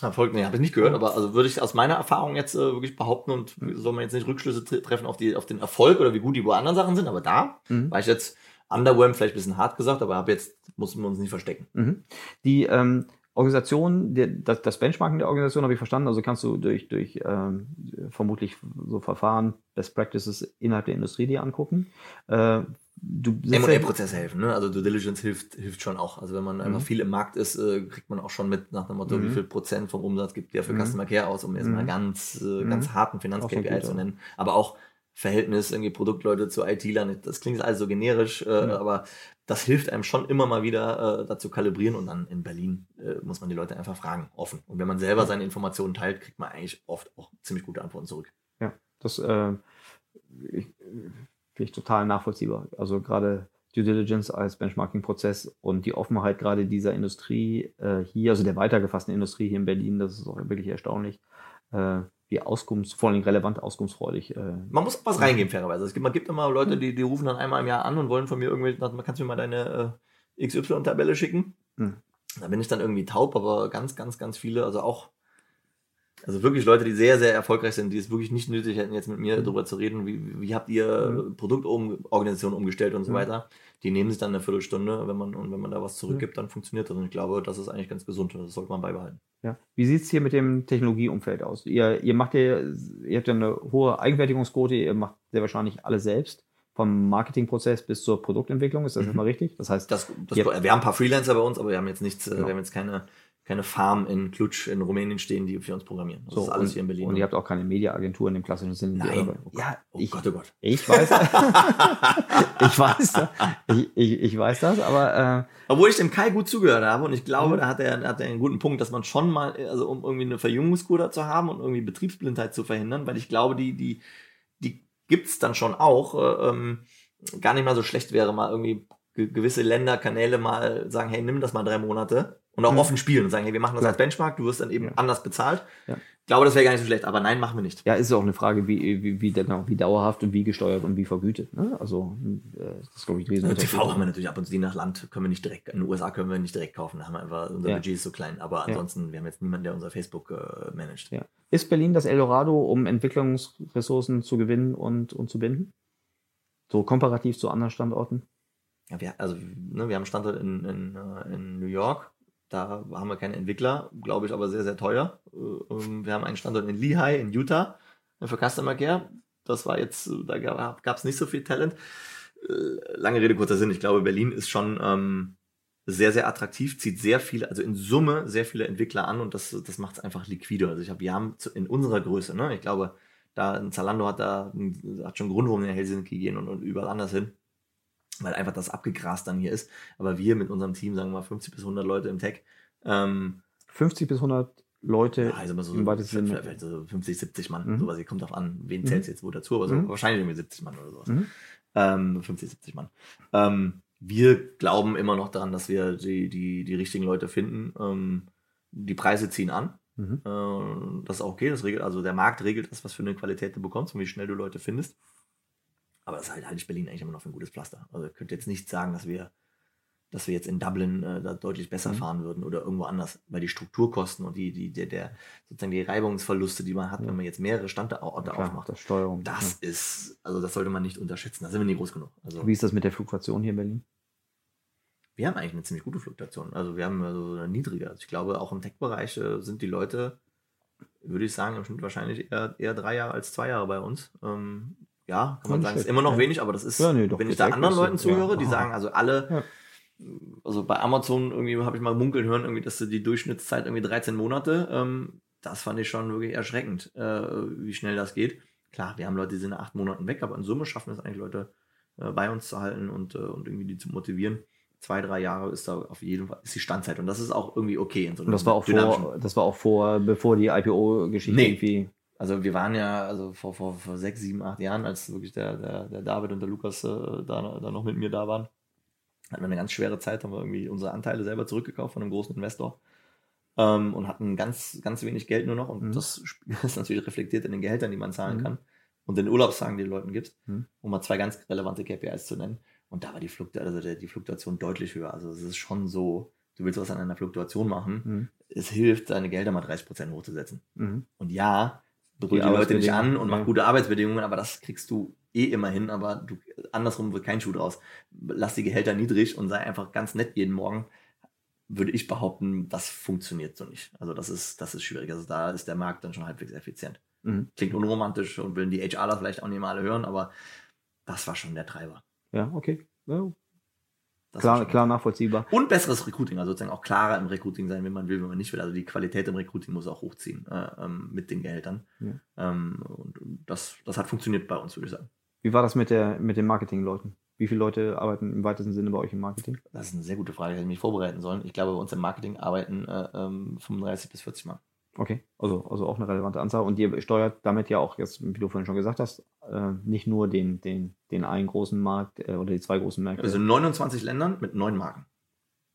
Erfolg, nee, habe ich nicht gehört, aber also würde ich aus meiner Erfahrung jetzt äh, wirklich behaupten und soll man jetzt nicht Rückschlüsse treffen auf, die, auf den Erfolg oder wie gut die wo anderen Sachen sind, aber da mhm. war ich jetzt underwhelmed, vielleicht ein bisschen hart gesagt, aber habe jetzt, muss man uns nicht verstecken. Mhm. Die, ähm, Organisation, der, das, das Benchmarking der Organisation habe ich verstanden. Also kannst du durch, durch ähm, vermutlich so Verfahren, Best Practices innerhalb der Industrie dir angucken. Äh, M&A-Prozesse helfen, ne? Also Due Diligence hilft, hilft schon auch. Also wenn man einfach mhm. viel im Markt ist, äh, kriegt man auch schon mit nach dem Motto, mhm. wie viel Prozent vom Umsatz gibt der für mhm. Customer Care aus, um jetzt mal mhm. ganz, äh, ganz mhm. harten Finanz-KPI zu nennen. Aber auch Verhältnis irgendwie Produktleute zu IT-Lern. Das klingt alles so generisch, äh, ja. aber das hilft einem schon immer mal wieder äh, dazu kalibrieren und dann in Berlin äh, muss man die Leute einfach fragen, offen. Und wenn man selber seine Informationen teilt, kriegt man eigentlich oft auch ziemlich gute Antworten zurück. Ja, das äh, finde ich total nachvollziehbar. Also gerade Due Diligence als Benchmarking-Prozess und die Offenheit gerade dieser Industrie äh, hier, also der weitergefassten Industrie hier in Berlin, das ist auch wirklich erstaunlich. Äh, wie auskunfts, vor allem relevant auskunftsfreudig. Äh, man muss was reingeben, fairerweise. Es gibt, man gibt immer Leute, die, die rufen dann einmal im Jahr an und wollen von mir irgendwie, man kannst du mir mal deine äh, XY-Tabelle schicken. Hm. Da bin ich dann irgendwie taub, aber ganz, ganz, ganz viele, also auch also wirklich Leute, die sehr, sehr erfolgreich sind, die es wirklich nicht nötig hätten, jetzt mit mir mhm. darüber zu reden, wie, wie habt ihr mhm. Produktorganisation umgestellt und so mhm. weiter. Die nehmen sich dann eine Viertelstunde, wenn man, und wenn man da was zurückgibt, dann funktioniert das. Und ich glaube, das ist eigentlich ganz gesund und das sollte man beibehalten. Ja. Wie sieht es hier mit dem Technologieumfeld aus? Ihr, ihr macht ja, ihr habt ja eine hohe Eigenfertigungsquote, ihr macht sehr wahrscheinlich alle selbst vom Marketingprozess bis zur Produktentwicklung. Ist das mhm. mal richtig? Das heißt, das, das, wir haben ein paar Freelancer bei uns, aber wir haben jetzt nichts, genau. wir haben jetzt keine keine Farm in Klutsch in Rumänien stehen, die für uns programmieren. Das so, ist alles und, hier in Berlin. Und ihr habt auch keine Mediaagentur in dem klassischen Sinne. Nein. Oh ja, oh ich, Gott, oh Gott. Ich weiß, ich weiß, ich, ich, ich weiß das, aber äh, obwohl ich dem Kai gut zugehört habe und ich glaube, mhm. da hat er, hat er einen guten Punkt, dass man schon mal, also um irgendwie eine Verjüngungskur zu haben und irgendwie Betriebsblindheit zu verhindern, weil ich glaube, die die die gibt's dann schon auch. Äh, ähm, gar nicht mal so schlecht wäre, mal irgendwie gewisse Länder, Kanäle mal sagen, hey, nimm das mal drei Monate und auch mhm. offen spielen und sagen, hey, wir machen das ja. als Benchmark, du wirst dann eben ja. anders bezahlt. Ja. Ich glaube, das wäre gar nicht so schlecht, aber nein, machen wir nicht. Ja, ist auch eine Frage, wie, wie, wie, genau, wie dauerhaft und wie gesteuert und wie vergütet. Ne? Also, äh, das ist, glaube ich, also TV haben wir natürlich ab und zu, je nach Land können wir nicht direkt, in den USA können wir nicht direkt kaufen, da haben wir einfach, unser Budget ist so klein, aber ansonsten, wir haben jetzt niemanden, der unser Facebook äh, managt. Ja. Ist Berlin das Eldorado, um Entwicklungsressourcen zu gewinnen und, und zu binden? So komparativ zu anderen Standorten? Ja, wir, also, ne, wir haben einen Standort in, in, äh, in New York, da haben wir keine Entwickler, glaube ich, aber sehr, sehr teuer. Äh, ähm, wir haben einen Standort in Lehigh in Utah äh, für Customer Care. Das war jetzt, äh, da gab es nicht so viel Talent. Lange Rede, kurzer Sinn. Ich glaube, Berlin ist schon ähm, sehr, sehr attraktiv, zieht sehr viele, also in Summe sehr viele Entwickler an und das, das macht es einfach liquide. Also ich habe, wir haben in unserer Größe, ne, ich glaube, da Zalando hat da hat schon Grund, warum wir in Helsinki gehen und, und überall anders hin weil einfach das abgegrast dann hier ist. Aber wir mit unserem Team, sagen wir mal 50 bis 100 Leute im Tech. Ähm, 50 bis 100 Leute ja, also so, im weitesten Sinne. So 50, 70 Mann, mhm. sowas. Kommt drauf an, wen mhm. zählt jetzt wo dazu, aber so mhm. wahrscheinlich irgendwie 70 Mann oder sowas. Mhm. Ähm, 50, 70 Mann. Ähm, wir glauben immer noch daran, dass wir die, die, die richtigen Leute finden. Ähm, die Preise ziehen an. Mhm. Äh, das ist auch okay. Das regelt, also der Markt regelt das, was für eine Qualität du bekommst und wie schnell du Leute findest. Aber das halt, halte ich Berlin eigentlich immer noch für ein gutes Pflaster. Also ich könnte jetzt nicht sagen, dass wir, dass wir jetzt in Dublin äh, da deutlich besser mhm. fahren würden oder irgendwo anders, weil die Strukturkosten und die, die, der, der sozusagen die Reibungsverluste, die man hat, ja. wenn man jetzt mehrere Standorte Klar, aufmacht, das Steuerung. Das ja. ist, also das sollte man nicht unterschätzen. Da sind wir nicht groß genug. Also, Wie ist das mit der Fluktuation hier in Berlin? Wir haben eigentlich eine ziemlich gute Fluktuation. Also wir haben also eine niedrige. Also ich glaube, auch im Tech-Bereich äh, sind die Leute, würde ich sagen, im Schnitt wahrscheinlich eher, eher drei Jahre als zwei Jahre bei uns. Ähm, ja, kann man sagen, ist immer noch wenig, aber das ist, ja, nee, wenn ich da anderen Leuten zuhöre, die sagen, also alle, also bei Amazon irgendwie habe ich mal munkeln hören, irgendwie, dass die Durchschnittszeit irgendwie 13 Monate, ähm, das fand ich schon wirklich erschreckend, äh, wie schnell das geht. Klar, wir haben Leute, die sind nach acht Monaten weg, aber in Summe schaffen es eigentlich Leute äh, bei uns zu halten und, äh, und irgendwie die zu motivieren. Zwei, drei Jahre ist da auf jeden Fall ist die Standzeit und das ist auch irgendwie okay in so einem und das war auch vor, das war auch vor, bevor die IPO-Geschichte nee. irgendwie also wir waren ja, also vor, vor, vor sechs, sieben, acht Jahren, als wirklich der, der, der David und der Lukas äh, da, da noch mit mir da waren, hatten wir eine ganz schwere Zeit, haben wir irgendwie unsere Anteile selber zurückgekauft von einem großen Investor ähm, und hatten ganz, ganz wenig Geld nur noch und mhm. das ist natürlich reflektiert in den Gehältern, die man zahlen mhm. kann und den Urlaubstagen, die den Leuten gibt, mhm. um mal zwei ganz relevante KPIs zu nennen. Und da war die, Fluktu also die Fluktuation deutlich höher. Also es ist schon so, du willst was an einer Fluktuation machen, mhm. es hilft, deine Gelder mal 30 Prozent hochzusetzen. Mhm. Und ja, brüll die, die Leute nicht an und mach gute Arbeitsbedingungen, aber das kriegst du eh immer hin, aber du, andersrum wird kein Schuh draus. Lass die Gehälter niedrig und sei einfach ganz nett jeden Morgen. würde ich behaupten, das funktioniert so nicht. Also das ist, das ist schwierig. Also da ist der Markt dann schon halbwegs effizient. Mhm. Klingt unromantisch und will die HRler vielleicht auch nicht mal alle hören, aber das war schon der Treiber. Ja, okay. Ja, Das klar, klar nachvollziehbar. Und besseres Recruiting, also sozusagen auch klarer im Recruiting sein, wenn man will, wenn man nicht will. Also die Qualität im Recruiting muss auch hochziehen äh, ähm, mit den Gehältern. Ja. Ähm, und das, das hat funktioniert bei uns, würde ich sagen. Wie war das mit, der, mit den Marketingleuten? Wie viele Leute arbeiten im weitesten Sinne bei euch im Marketing? Das ist eine sehr gute Frage, hätte ich mich vorbereiten sollen. Ich glaube, bei uns im Marketing arbeiten äh, ähm, 35 bis 40 Mann. Okay, also, also auch eine relevante Anzahl. Und ihr steuert damit ja auch, jetzt, wie du vorhin schon gesagt hast, äh, nicht nur den, den, den einen großen Markt äh, oder die zwei großen Märkte. Also in 29 Ländern mit neun Marken.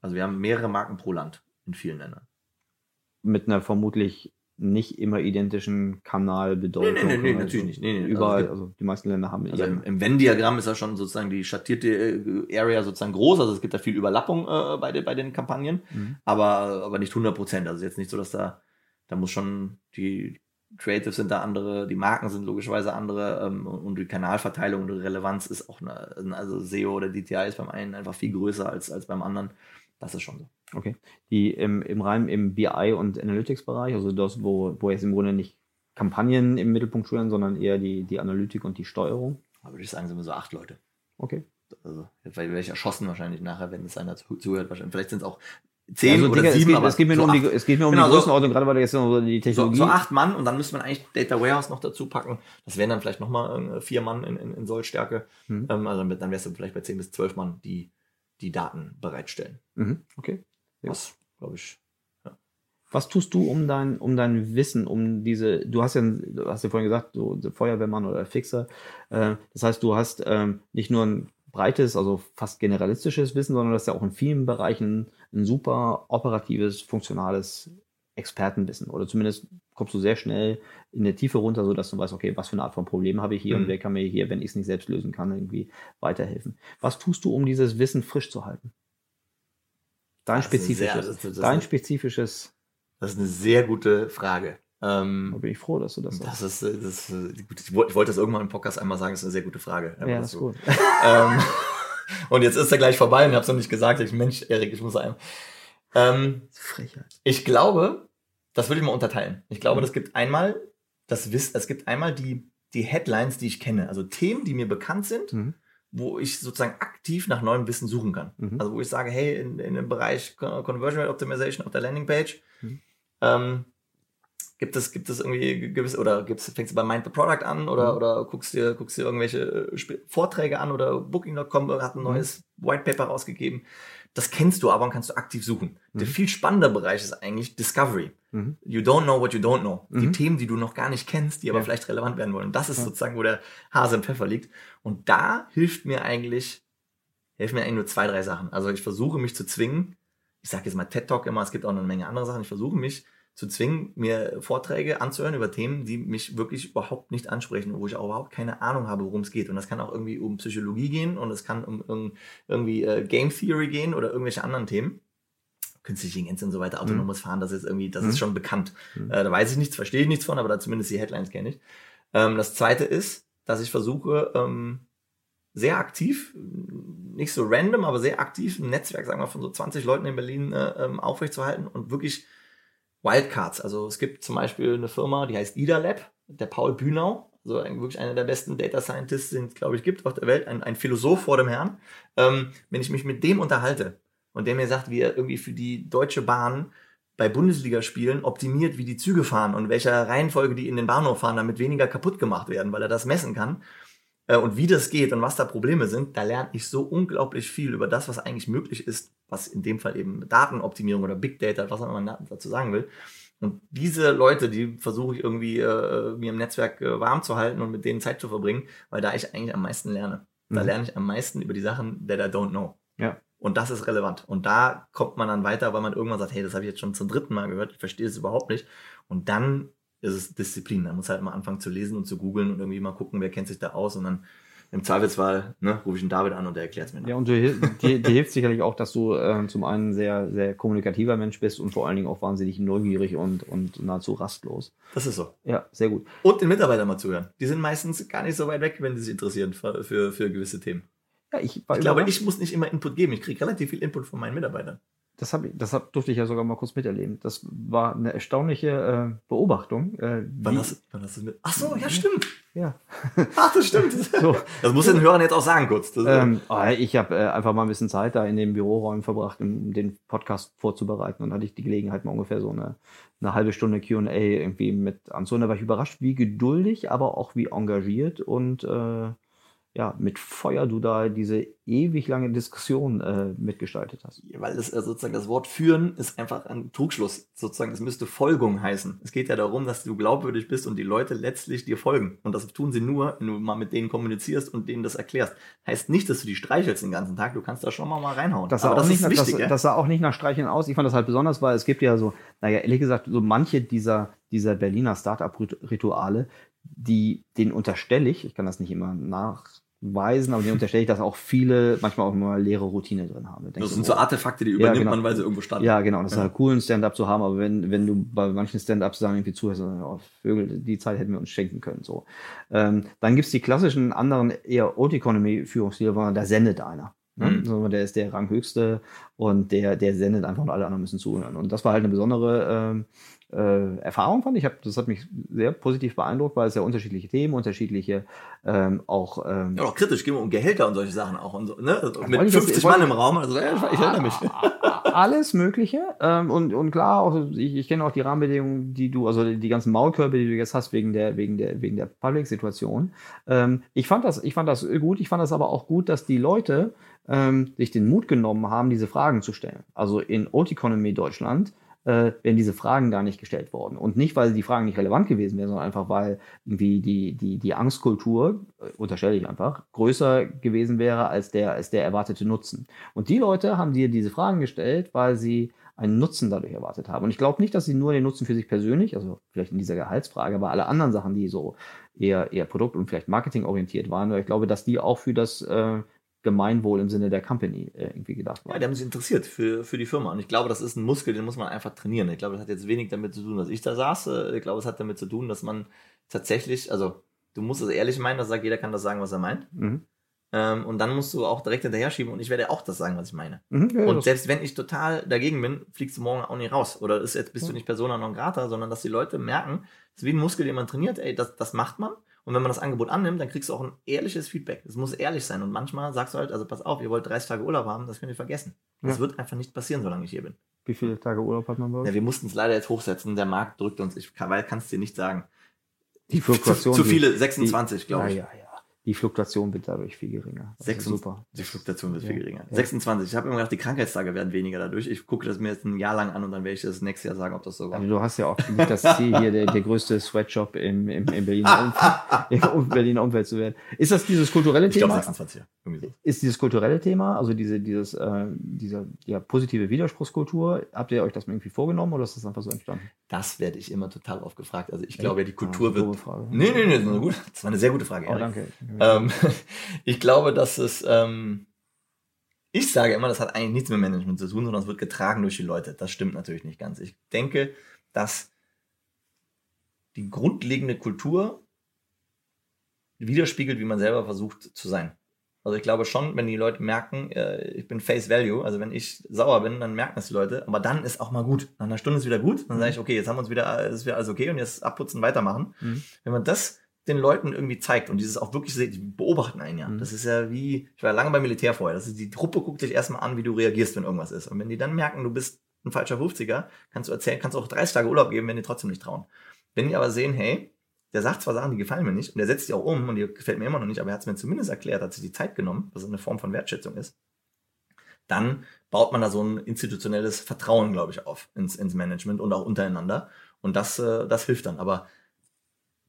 Also wir haben mehrere Marken pro Land in vielen Ländern. mit einer vermutlich nicht immer identischen Kanalbedeutung. Nee, nee, nee, nee, Also natürlich nicht. Nee, nee, also Überall, also die meisten Länder haben Also im, im Venn-Diagramm ist ja schon sozusagen die schattierte äh, Area sozusagen groß. Also es gibt da viel Überlappung äh, bei, den, bei den Kampagnen, Mhm. aber, aber nicht 100 Prozent. Also jetzt nicht so, dass da, da muss schon die Creatives sind da andere, die Marken sind logischerweise andere ähm, und die Kanalverteilung und die Relevanz ist auch eine, also SEO oder DTI ist beim einen einfach viel größer als, als beim anderen. Das ist schon so. Okay. Die im, im rein im BI und Analytics-Bereich, also das, wo, wo jetzt im Grunde nicht Kampagnen im Mittelpunkt stehen, sondern eher die, die Analytik und die Steuerung. Da würde ich sagen, sind wir so acht Leute. Okay. Also, jetzt werde ich erschossen wahrscheinlich nachher, wenn es einer zu- zuhört. Wahrscheinlich. Vielleicht sind es auch zehn also, oder Digga, sieben, es geht, aber es geht mir so nur um die, es geht mir um Genau, die so- Größenordnung, gerade weil du jetzt noch die So, Technologie. so acht Mann und dann müsste man eigentlich Data Warehouse noch dazu packen. Das wären dann vielleicht nochmal vier Mann in, in, in Sollstärke. Mhm. Ähm, also dann wärst du vielleicht bei zehn bis zwölf Mann, die die Daten bereitstellen. Mhm. Okay. Was, glaube ich, Was tust du um dein, um dein Wissen, um diese, du hast ja, du hast ja vorhin gesagt, so Feuerwehrmann oder Fixer. Äh, das heißt, du hast ähm, nicht nur ein breites, also fast generalistisches Wissen, sondern du hast ja auch in vielen Bereichen ein super operatives, funktionales Expertenwissen. Oder zumindest kommst du sehr schnell in der Tiefe runter, sodass du weißt, okay, was für eine Art von Problem habe ich hier Mhm. und wer kann mir hier, wenn ich es nicht selbst lösen kann, irgendwie weiterhelfen. Was tust du, um dieses Wissen frisch zu halten? Dein Das ist spezifisches, sehr- das ist- das ist dein spezifisches das ist eine sehr gute Frage. Da Ähm, bin ich froh, dass du das sagst. das ist, äh, das ist äh, gut. Ich wollte das irgendwann im Podcast einmal sagen, das ist eine sehr gute Frage. Ja, das ist gut. ähm, und jetzt ist er gleich vorbei und ich habe es noch nicht gesagt. Ich, Mensch, Erik, ich muss einem. Ähm, Frechheit. Ich glaube, das würde ich mal unterteilen. Ich glaube, Mhm. das gibt einmal das Wissen, es gibt einmal die, die Headlines, die ich kenne, also Themen, die mir bekannt sind, Mhm. wo ich sozusagen aktiv nach neuem Wissen suchen kann. Mhm. Also wo ich sage, hey, in, in dem Bereich Con- Conversion Rate Optimization auf der Landingpage, Mhm. ähm, gibt es, gibt es irgendwie gewisse, oder gibt's, fängst du bei Mind the Product an oder, Mhm. oder guckst dir, guckst dir irgendwelche äh, Vorträge an oder Booking.com hat ein Mhm. neues White Paper rausgegeben. Das kennst du aber und kannst du aktiv suchen. Der Mhm. viel spannender Bereich ist eigentlich Discovery. Mhm. You don't know what you don't know. Die Mhm. Themen, die du noch gar nicht kennst, die aber Ja. vielleicht relevant werden wollen. Und das ist Ja. sozusagen, wo der Hase im Pfeffer liegt. Und da hilft mir eigentlich, helfen mir eigentlich nur zwei, drei Sachen. Also ich versuche mich zu zwingen, ich sage jetzt mal TED Talk immer, es gibt auch eine Menge andere Sachen, ich versuche mich zu zwingen, mir Vorträge anzuhören über Themen, die mich wirklich überhaupt nicht ansprechen, wo ich auch überhaupt keine Ahnung habe, worum es geht. Und das kann auch irgendwie um Psychologie gehen und es kann um, um irgendwie äh, Game Theory gehen oder irgendwelche anderen Themen. Künstliche Intelligenz und so weiter, autonomes Fahren, das ist irgendwie, das Mhm. ist schon bekannt. Mhm. Äh, da weiß ich nichts, verstehe ich nichts von, aber da zumindest die Headlines kenne ich. Ähm, das zweite ist, dass ich versuche, ähm, sehr aktiv, nicht so random, aber sehr aktiv ein Netzwerk, sagen wir, von so 20 Leuten in Berlin äh, ähm, aufrechtzuerhalten und wirklich Wildcards. Also es gibt zum Beispiel eine Firma, die heißt Ida Lab, der Paul Bühnau, so ein, wirklich einer der besten Data Scientists, den es, glaube ich, gibt auf der Welt, ein, ein Philosoph vor dem Herrn. Ähm, wenn ich mich mit dem unterhalte und der mir sagt, wie er irgendwie für die Deutsche Bahn bei Bundesligaspielen optimiert, wie die Züge fahren und welcher Reihenfolge die in den Bahnhof fahren, damit weniger kaputt gemacht werden, weil er das messen kann äh, und wie das geht und was da Probleme sind, da lerne ich so unglaublich viel über das, was eigentlich möglich ist, was in dem Fall eben Datenoptimierung oder Big Data, was auch immer man dazu sagen will. Und diese Leute, die versuche ich irgendwie äh, mir im Netzwerk äh, warm zu halten und mit denen Zeit zu verbringen, weil da ich eigentlich am meisten lerne. Da Mhm. lerne ich am meisten über die Sachen, that I don't know. Ja. Und das ist relevant. Und da kommt man dann weiter, weil man irgendwann sagt, hey, das habe ich jetzt schon zum dritten Mal gehört, ich verstehe es überhaupt nicht. Und dann ist es Disziplin. Man muss halt mal anfangen zu lesen und zu googeln und irgendwie mal gucken, wer kennt sich da aus. Und dann im Zweifelsfall ne, rufe ich den David an und der erklärt es mir. dann. Ja, und hil- dir, dir hilft sicherlich auch, dass du äh, zum einen sehr, sehr kommunikativer Mensch bist und vor allen Dingen auch wahnsinnig neugierig und, und nahezu rastlos. Das ist so. Ja, sehr gut. Und den Mitarbeitern mal zuhören. Die sind meistens gar nicht so weit weg, wenn sie sich interessieren für, für, für gewisse Themen. Ja, ich, Ich glaube, ich muss nicht immer Input geben. Ich kriege relativ viel Input von meinen Mitarbeitern. Das, hab ich, das hab, durfte ich ja sogar mal kurz miterleben. Das war eine erstaunliche äh, Beobachtung. Äh, Wann hast, du- wann hast du mit? Ach so, ja, stimmt. ja. Ach, das stimmt. So. Das muss den Hörern jetzt auch sagen kurz. Ähm, oh, ich habe äh, einfach mal ein bisschen Zeit da in den Büroräumen verbracht, um den Podcast vorzubereiten. Und dann hatte ich die Gelegenheit, mal ungefähr so eine, eine halbe Stunde QA irgendwie mit anzuhören. Da war ich überrascht, wie geduldig, aber auch wie engagiert und äh, ja, mit Feuer du da diese ewig lange Diskussion äh, mitgestaltet hast. weil das äh, sozusagen das Wort führen ist einfach ein Trugschluss. Sozusagen, es müsste Folgung heißen. Es geht ja darum, dass du glaubwürdig bist und die Leute letztlich dir folgen. Und das tun sie nur, wenn du mal mit denen kommunizierst und denen das erklärst. Heißt nicht, dass du die streichelst den ganzen Tag. Du kannst da schon mal, mal reinhauen. Das sah, Aber auch das nicht, ist nach- wichtig, das, ja? das sah auch nicht nach Streicheln aus. Ich fand das halt besonders, weil es gibt ja so, naja, ehrlich gesagt, so manche dieser, dieser Berliner Start-up-Rituale, die, denen unterstelle ich, ich kann das nicht immer nachweisen, aber denen unterstelle ich, dass auch viele manchmal auch mal leere Routine drin haben. Das sind so, so Artefakte, die übernimmt genau. man, weil sie irgendwo standen. Ja, genau. Das ist Ja. halt cool, ein Stand-up zu haben, aber wenn, wenn du bei manchen Stand-ups sagen, irgendwie zuhörst, so, oh, Vögel, die Zeit hätten wir uns schenken können. So. Ähm, dann gibt's die klassischen anderen eher Old Economy-Führungsstile, wo da sendet einer. Ne? Mhm. Der ist der Ranghöchste und der, der sendet einfach und alle anderen müssen zuhören. Und das war halt eine besondere ähm, äh, Erfahrung, fand ich. Hab, das hat mich sehr positiv beeindruckt, weil es ja unterschiedliche Themen, unterschiedliche ähm, auch ähm, Ja, auch kritisch, gehen wir um Gehälter und solche Sachen auch. Und so, ne? Mit ich das- 50 ich wollte- Mann im Raum. Also, ja, ich erinnere mich. alles Mögliche. Ähm, und, und klar, auch, ich, ich kenne auch die Rahmenbedingungen, die du, also die ganzen Maulkörbe, die du jetzt hast, wegen der, wegen der, wegen der Public-Situation. Ähm, ich fand das, ich fand das gut. Ich fand das aber auch gut, dass die Leute ähm, sich den Mut genommen haben, diese Fragen zu stellen. Also in Old Economy Deutschland äh, wären diese Fragen gar nicht gestellt worden. Und nicht, weil die Fragen nicht relevant gewesen wären, sondern einfach, weil irgendwie die, die, die Angstkultur, äh, unterstelle ich einfach, größer gewesen wäre als der, als der erwartete Nutzen. Und die Leute haben dir diese Fragen gestellt, weil sie einen Nutzen dadurch erwartet haben. Und ich glaube nicht, dass sie nur den Nutzen für sich persönlich, also vielleicht in dieser Gehaltsfrage, aber alle anderen Sachen, die so eher, eher Produkt- und vielleicht marketingorientiert waren, weil ich glaube, dass die auch für das äh, Gemeinwohl im Sinne der Company äh, irgendwie gedacht Ja, waren. die haben sich interessiert für, für die Firma. Und ich glaube, das ist ein Muskel, den muss man einfach trainieren. Ich glaube, das hat jetzt wenig damit zu tun, dass ich da saß. Äh, Ich glaube, es hat damit zu tun, dass man tatsächlich, also du musst es ehrlich meinen, dass sagt, jeder kann das sagen, was er meint. Mhm. Ähm, und dann musst du auch direkt hinterher schieben und ich werde auch das sagen, was ich meine. Mhm, ja, Und selbst wenn ich total dagegen bin, fliegst du morgen auch nicht raus. Oder ist jetzt bist du nicht Persona non grata, sondern dass die Leute merken, das ist wie ein Muskel, den man trainiert, ey, das, das macht man. Und wenn man das Angebot annimmt, dann kriegst du auch ein ehrliches Feedback. Es muss ehrlich sein. Und manchmal sagst du halt, also pass auf, ihr wollt 30 Tage Urlaub haben, das könnt ihr vergessen. Das Ja. wird einfach nicht passieren, solange ich hier bin. Wie viele Tage Urlaub hat man bei euch? Ja, wir mussten es leider jetzt hochsetzen. Der Markt drückt uns. Ich kann, kannst dir nicht sagen. Die Fluktuation. Zu die- viele, 26, glaube ich. Ja, ja. Die Fluktuation wird dadurch viel geringer. Das ist 26 super. Die Fluktuation wird Ja. viel geringer. Ja. 26. Ich habe immer gedacht, die Krankheitstage werden weniger dadurch. Ich gucke das mir jetzt ein Jahr lang an und dann werde ich das nächste Jahr sagen, ob das so war. Also du hast ja auch nicht das Ziel, hier der, der größte Sweatshop im, im, im Berliner, Umfeld, im Berliner Umfeld zu werden. Ist das dieses kulturelle Ich glaube Thema? 26, ja. Irgendwie so. Ist dieses kulturelle Thema, also diese, dieses, äh, diese ja, positive Widerspruchskultur, habt ihr euch das irgendwie vorgenommen oder ist das einfach so entstanden? Das werde ich immer total oft gefragt. Also ich glaube ja, die Kultur Ah, wird. Frage. Nee, nee, nee, das, ist eine gute, das war eine sehr gute Frage. Oh, danke. Ähm, ich glaube, dass es. Ähm, ich sage immer, das hat eigentlich nichts mit Management zu tun, sondern es wird getragen durch die Leute. Das stimmt natürlich nicht ganz. Ich denke, dass die grundlegende Kultur widerspiegelt, wie man selber versucht zu sein. Also ich glaube schon, wenn die Leute merken, äh, ich bin Face Value, also wenn ich sauer bin, dann merken das die Leute, aber dann ist auch mal gut. Nach einer Stunde ist wieder gut, dann sage ich, okay, jetzt haben wir uns wieder, ist wieder alles okay und jetzt abputzen, weitermachen. Mhm. Wenn man das den Leuten irgendwie zeigt und dieses auch wirklich die beobachten einen ja. Mhm. Das ist ja wie, ich war ja lange beim Militär vorher, das ist, die Truppe guckt dich erstmal an, wie du reagierst, wenn irgendwas ist. Und wenn die dann merken, du bist ein falscher 50er, kannst du erzählen, kannst du auch 30 Tage Urlaub geben, wenn die trotzdem nicht trauen. Wenn die aber sehen, hey, der sagt zwar Sachen, die gefallen mir nicht, und der setzt die auch um und die gefällt mir immer noch nicht, aber er hat es mir zumindest erklärt, hat sich die Zeit genommen, was eine Form von Wertschätzung ist, dann baut man da so ein institutionelles Vertrauen, glaube ich, auf ins, ins Management und auch untereinander. Und das, äh, das hilft dann. Aber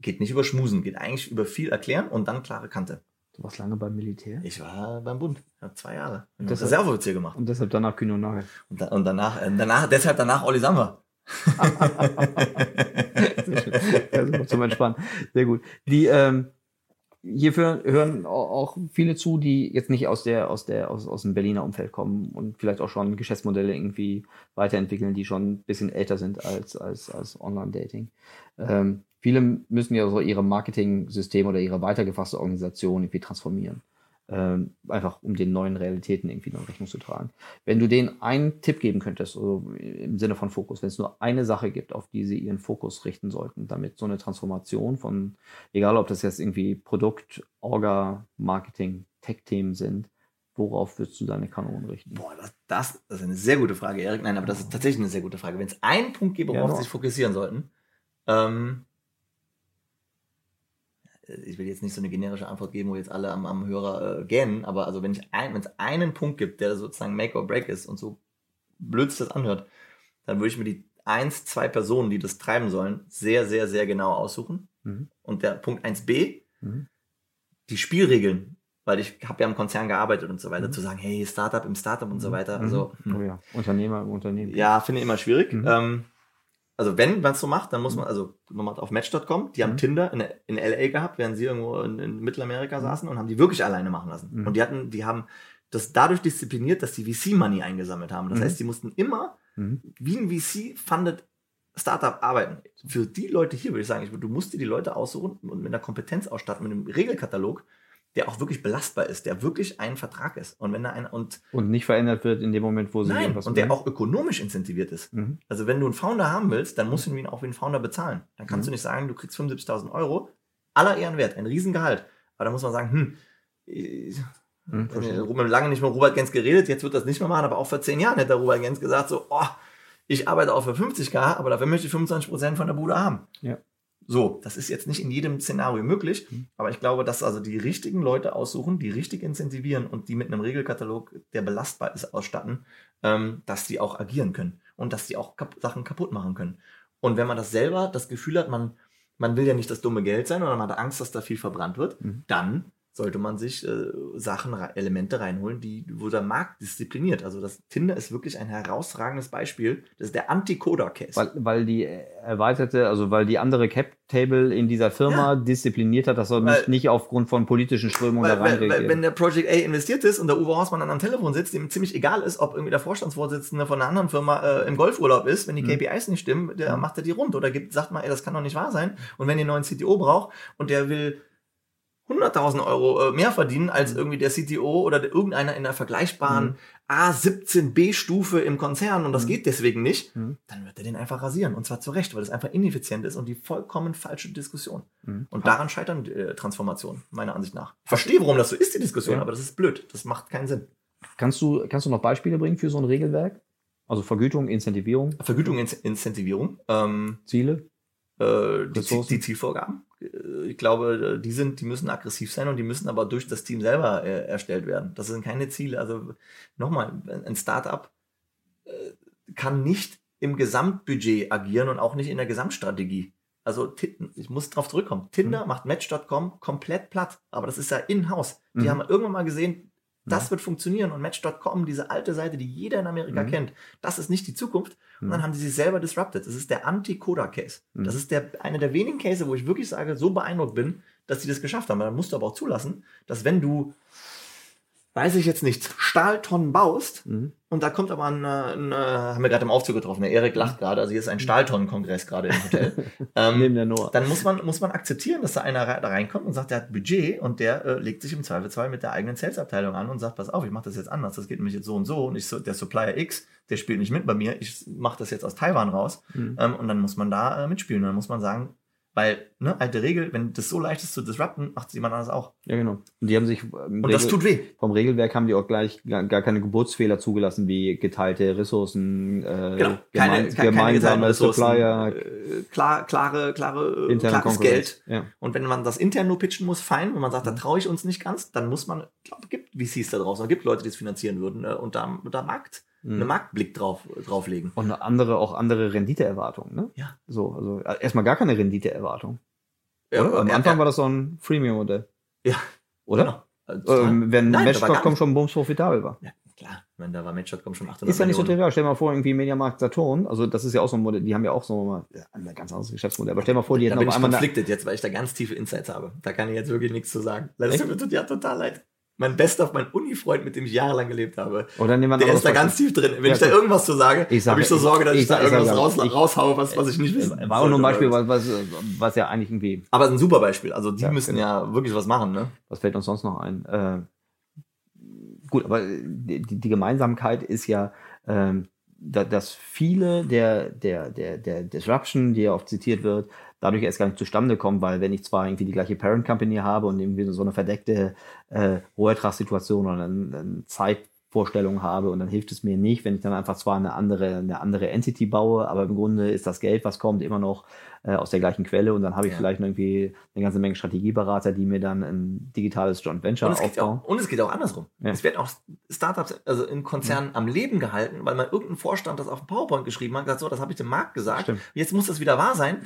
geht nicht über Schmusen, geht eigentlich über viel erklären und dann klare Kante. Du warst lange beim Militär Ich war beim Bund, habe zwei Jahre. Und Das das- Reserveoffizier gemacht. und deshalb danach Kühn und Nagel. Und, da, und danach, äh, danach, deshalb danach Olli Sammer. Super, zum Entspannen. Sehr gut. Die, ähm, hierfür hören au- auch viele zu, die jetzt nicht aus der, aus der, aus, aus dem Berliner Umfeld kommen und vielleicht auch schon Geschäftsmodelle irgendwie weiterentwickeln, die schon ein bisschen älter sind als, als, als Online-Dating. Ähm, viele müssen ja so ihre Marketing-System oder ihre weitergefasste Organisation irgendwie transformieren. ähm, einfach um den neuen Realitäten irgendwie noch Rechnung zu tragen. Wenn du denen einen Tipp geben könntest, also im Sinne von Fokus, wenn es nur eine Sache gibt, auf die sie ihren Fokus richten sollten, damit so eine Transformation von, egal ob das jetzt irgendwie Produkt, Orga, Marketing, Tech-Themen sind, worauf würdest du deine Kanonen richten? Boah, das, das, das ist eine sehr gute Frage, Erik. Nein, aber das ist tatsächlich eine sehr gute Frage. Wenn es einen Punkt gibt, worauf Ja, sie sich fokussieren sollten, ähm, ich will jetzt nicht so eine generische Antwort geben, wo jetzt alle am, am Hörer äh, gähnen, aber also wenn ich ein, wenn es einen Punkt gibt, der sozusagen Make or Break ist und so blöd sich das anhört, dann würde ich mir die eins, zwei Personen, die das treiben sollen, sehr, sehr, sehr genau aussuchen. Mhm. Und der Punkt 1b, Mhm. die Spielregeln, weil ich habe ja im Konzern gearbeitet und so weiter, Mhm. zu sagen, hey, Startup im Startup und so weiter. Mhm. Also. Oh ja, Unternehmer im Unternehmen. Ja, finde ich immer schwierig. Mhm. Ähm, also wenn man es so macht, dann muss man, also man macht auf Match.com, die haben Mhm. Tinder in, in LA gehabt, während sie irgendwo in, in Mittelamerika saßen und haben die wirklich alleine machen lassen. Mhm. Und die hatten, die haben das dadurch diszipliniert, dass die VC-Money eingesammelt haben. Das Mhm. heißt, die mussten immer Mhm. wie ein VC-funded Startup arbeiten. Für die Leute hier würde ich sagen, ich, du musst dir die Leute aussuchen und mit einer Kompetenz ausstatten, mit einem Regelkatalog, der auch wirklich belastbar ist, der wirklich ein Vertrag ist. Und wenn da ein, und Und nicht verändert wird in dem Moment, wo sie Nein, irgendwas und der auch ökonomisch incentiviert ist. Mhm. Also wenn du einen Founder haben willst, dann musst du ihn auch wie einen Founder bezahlen. Dann kannst Mhm. du nicht sagen, du kriegst 75.000 Euro, aller Ehrenwert, ein Riesengehalt. Aber da muss man sagen, hm, ich, habe lange nicht mehr mit Robert Gens geredet, jetzt wird das nicht mehr machen, aber auch vor zehn Jahren hätte Robert Gens gesagt, so, oh, ich arbeite auch für 50k, aber dafür möchte ich 25% von der Bude haben. Ja. So, das ist jetzt nicht in jedem Szenario möglich, Mhm. aber ich glaube, dass also die richtigen Leute aussuchen, die richtig incentivieren und die mit einem Regelkatalog, der belastbar ist, ausstatten, ähm, dass die auch agieren können und dass die auch Sachen kaputt machen können. Und wenn man das selber das Gefühl hat, man, man will ja nicht das dumme Geld sein oder man hat Angst, dass da viel verbrannt wird, Mhm. dann sollte man sich äh, Sachen, Elemente reinholen, die, wo der Markt diszipliniert. Also das Tinder ist wirklich ein herausragendes Beispiel. Das ist der Anti-Coda-Case. Weil, weil die erweiterte, also weil die andere Cap-Table in dieser Firma diszipliniert hat, dass er Weil- nicht, aufgrund von politischen Strömungen Weil, da weil, rein weil, wenn der Project A investiert ist und der Uwe Horstmann dann am Telefon sitzt, dem ziemlich egal ist, ob irgendwie der Vorstandsvorsitzende von einer anderen Firma äh, im Golfurlaub ist, wenn die Mhm. KPIs nicht stimmen, der Mhm. macht er die rund oder gibt, sagt mal, ey, das kann doch nicht wahr sein. Und wenn ihr einen neuen CTO braucht und der will 100.000 Euro äh, mehr verdienen als irgendwie der CTO oder der, irgendeiner in einer vergleichbaren Mhm. A17B-Stufe im Konzern und das Mhm. geht deswegen nicht, Mhm. dann wird er den einfach rasieren. Und zwar zu Recht, weil das einfach ineffizient ist und die vollkommen falsche Diskussion. Mhm. Und daran scheitern äh, Transformationen, meiner Ansicht nach. Ich verstehe, warum das so ist, die Diskussion, Ja. aber das ist blöd. Das macht keinen Sinn. Kannst du, kannst du noch Beispiele bringen für so ein Regelwerk? Also Vergütung, Incentivierung, Vergütung, In Incentivierung, ähm, Ziele? äh, die, die Zielvorgaben. Äh, Ich glaube, die sind, die müssen aggressiv sein und die müssen aber durch das Team selber äh, erstellt werden. Das sind keine Ziele. Also nochmal, ein Startup äh, kann nicht im Gesamtbudget agieren und auch nicht in der Gesamtstrategie. Also ich muss drauf zurückkommen. Tinder macht Match.com komplett platt, aber das ist ja in-house. Die Mhm. haben irgendwann mal gesehen, das Mhm. wird funktionieren und Match.com, diese alte Seite, die jeder in Amerika Mhm. kennt, das ist nicht die Zukunft. Und Mhm. dann haben die sich selber disrupted. Das ist der Anti-Coda-Case. Mhm. Das ist der, einer der wenigen Cases, wo ich wirklich sage, so beeindruckt bin, dass die das geschafft haben. Aber dann musst du aber auch zulassen, dass wenn du, weiß ich jetzt nicht, Stahltonnen baust Mhm. und da kommt aber ein, äh, ein äh, haben wir gerade im Aufzug getroffen, der Erik lacht gerade, also hier ist ein Stahltonnenkongress gerade im Hotel. ähm, Neben der Noah. dann muss man, muss man akzeptieren, dass da einer da reinkommt und sagt, der hat Budget und der äh, legt sich im Zweifelsfall mit der eigenen Sales-Abteilung an und sagt, pass auf, ich mache das jetzt anders, das geht nämlich jetzt so und so und ich so, der Supplier X, der spielt nicht mit bei mir, ich mache das jetzt aus Taiwan raus Mhm. ähm, und dann muss man da äh, mitspielen. Und dann muss man sagen, weil, ne, alte Regel, wenn das so leicht ist zu disrupten, macht es jemand anders auch. Ja, genau. Und die haben sich im Und das tut weh. vom Regelwerk haben die auch gleich gar, gar keine Geburtsfehler zugelassen, wie geteilte Ressourcen, äh, Genau. Keine, gemein, keine, keine gemeinsame Ressourcen, Supplier, äh, klar, klare, klare, äh, interne klares Konkurrenz. Geld. Ja. Und wenn man das intern nur pitchen muss, fein. Wenn man sagt, da Mhm. traue ich uns nicht ganz, dann muss man, ich glaube, gibt VCs da draußen, es gibt Leute, die es finanzieren würden äh, und da, da Markt, Mhm. einen Marktblick drauf, drauflegen. Und eine andere, auch andere Renditeerwartungen, ne? Ja. So, also äh, erstmal gar keine Renditeerwartung. Ja? Am Anfang ja, war das so ein Freemium-Modell. Ja. Oder? Genau. Also, Ähm, wenn nicht- schon bums profitabel war. ja, ich meine, da war Match.com schon 800 Ist ja nicht so trivial. Stell dir mal vor, irgendwie Mediamarkt Saturn, also das ist ja auch so ein Modell, die haben ja auch so mal ein ganz anderes Geschäftsmodell. Aber stell dir mal vor, die Da hätten bin auf ich einmal eine, konfliktet jetzt, weil ich da ganz tiefe Insights habe. Da kann ich jetzt wirklich nichts zu sagen. Das tut mir ja total leid. Mein bester, mein Uni-Freund, mit dem ich jahrelang gelebt habe, oder nehmen wir der ist da ganz tief drin. Wenn Ja, ich da irgendwas zu sage, Ich sage- habe ich so Sorge, dass ich- ich, da ich sage- irgendwas raus, ich- raushaue, was, was ich nicht wissen War auch nur ein. Beispiel, was, was, was ja eigentlich irgendwie, Aber ein super Beispiel. Also die Ja, müssen genau. ja wirklich was machen. Ne? was fällt uns sonst noch ein? Äh, gut, aber die, die Gemeinsamkeit ist ja, ähm, da, dass viele der, der, der, der Disruption, die ja oft zitiert wird, dadurch erst gar nicht zustande kommen, weil wenn ich zwar irgendwie die gleiche Parent Company habe und irgendwie so eine verdeckte äh, Rohertragssituation oder eine, eine Zeitvorstellung habe und dann hilft es mir nicht, wenn ich dann einfach zwar eine andere, eine andere Entity baue, aber im Grunde ist das Geld, was kommt, immer noch äh, aus der gleichen Quelle und dann habe ich ja. vielleicht irgendwie eine ganze Menge Strategieberater, die mir dann ein digitales Joint Venture und aufbauen. Auch, und es geht auch andersrum. Ja. Es werden auch Startups, also in Konzernen ja. am Leben gehalten, weil mal irgendein Vorstand das auf dem PowerPoint geschrieben hat, gesagt, so, das habe ich dem Markt gesagt, Stimmt. jetzt muss das wieder wahr sein.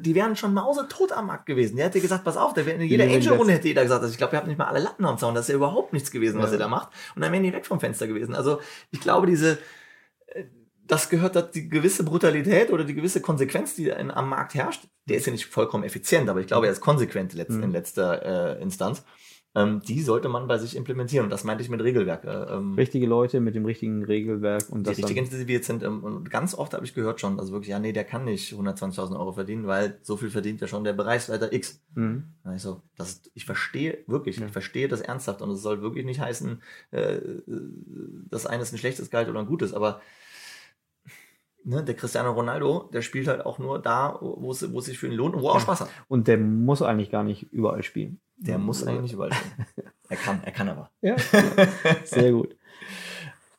Die wären schon mausetot am Markt gewesen. Der hätte gesagt, pass auf, der wäre in jeder Angel-Runde hätte jeder gesagt, also ich glaube, ihr habt nicht mal alle Latten am Zaun, das ist ja überhaupt nichts gewesen, was ihr da macht. Und dann wären die weg vom Fenster gewesen. Also ich glaube, diese das gehört die gewisse Brutalität oder die gewisse Konsequenz, die in, am Markt herrscht. Der ist ja nicht vollkommen effizient, aber ich glaube, er ist konsequent letzt, mhm. in letzter äh, Instanz. Ähm, die sollte man bei sich implementieren. Und das meinte ich mit Regelwerk. Äh, ähm, Richtige Leute mit dem richtigen Regelwerk. Und die das richtig intensiviert sind. Ähm, und ganz oft habe ich gehört schon, also wirklich, ja, nee, der kann nicht 120.000 Euro verdienen, weil so viel verdient ja schon der Bereichsleiter X. Mhm. Also, das ist, ich verstehe wirklich, ja. ich verstehe das ernsthaft. Und es soll wirklich nicht heißen, äh, dass eines ein schlechtes Gehalt oder ein gutes, aber ne, der Cristiano Ronaldo, der spielt halt auch nur da, wo es, wo es sich für ihn lohnt und wo er auch Spaß hat. Und der muss eigentlich gar nicht überall spielen. Der muss eigentlich nicht überall spielen. er kann, er kann aber. Ja, sehr gut.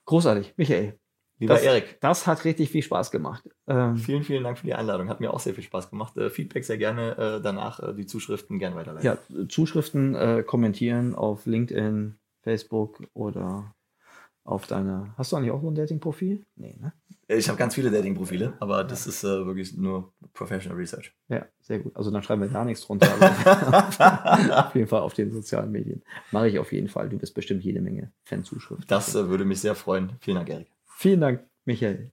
Großartig, Michael. Lieber das, Erik. Das hat richtig viel Spaß gemacht. Ähm, vielen, vielen Dank für die Einladung. Hat mir auch sehr viel Spaß gemacht. Äh, Feedback sehr gerne äh, danach, äh, die Zuschriften gerne weiterleiten. Ja, Zuschriften äh, kommentieren auf LinkedIn, Facebook oder auf deine. Hast du eigentlich auch so ein Dating-Profil? Nee, ne? Ich habe ganz viele Dating-Profile, aber das ist äh, wirklich nur Professional Research. Ja, sehr gut. Also dann schreiben wir da nichts drunter. auf jeden Fall auf den sozialen Medien. Mache ich auf jeden Fall. Du bist bestimmt jede Menge Fanzuschriften. Das äh, würde mich sehr freuen. Vielen Dank, Erik. Vielen Dank, Michael.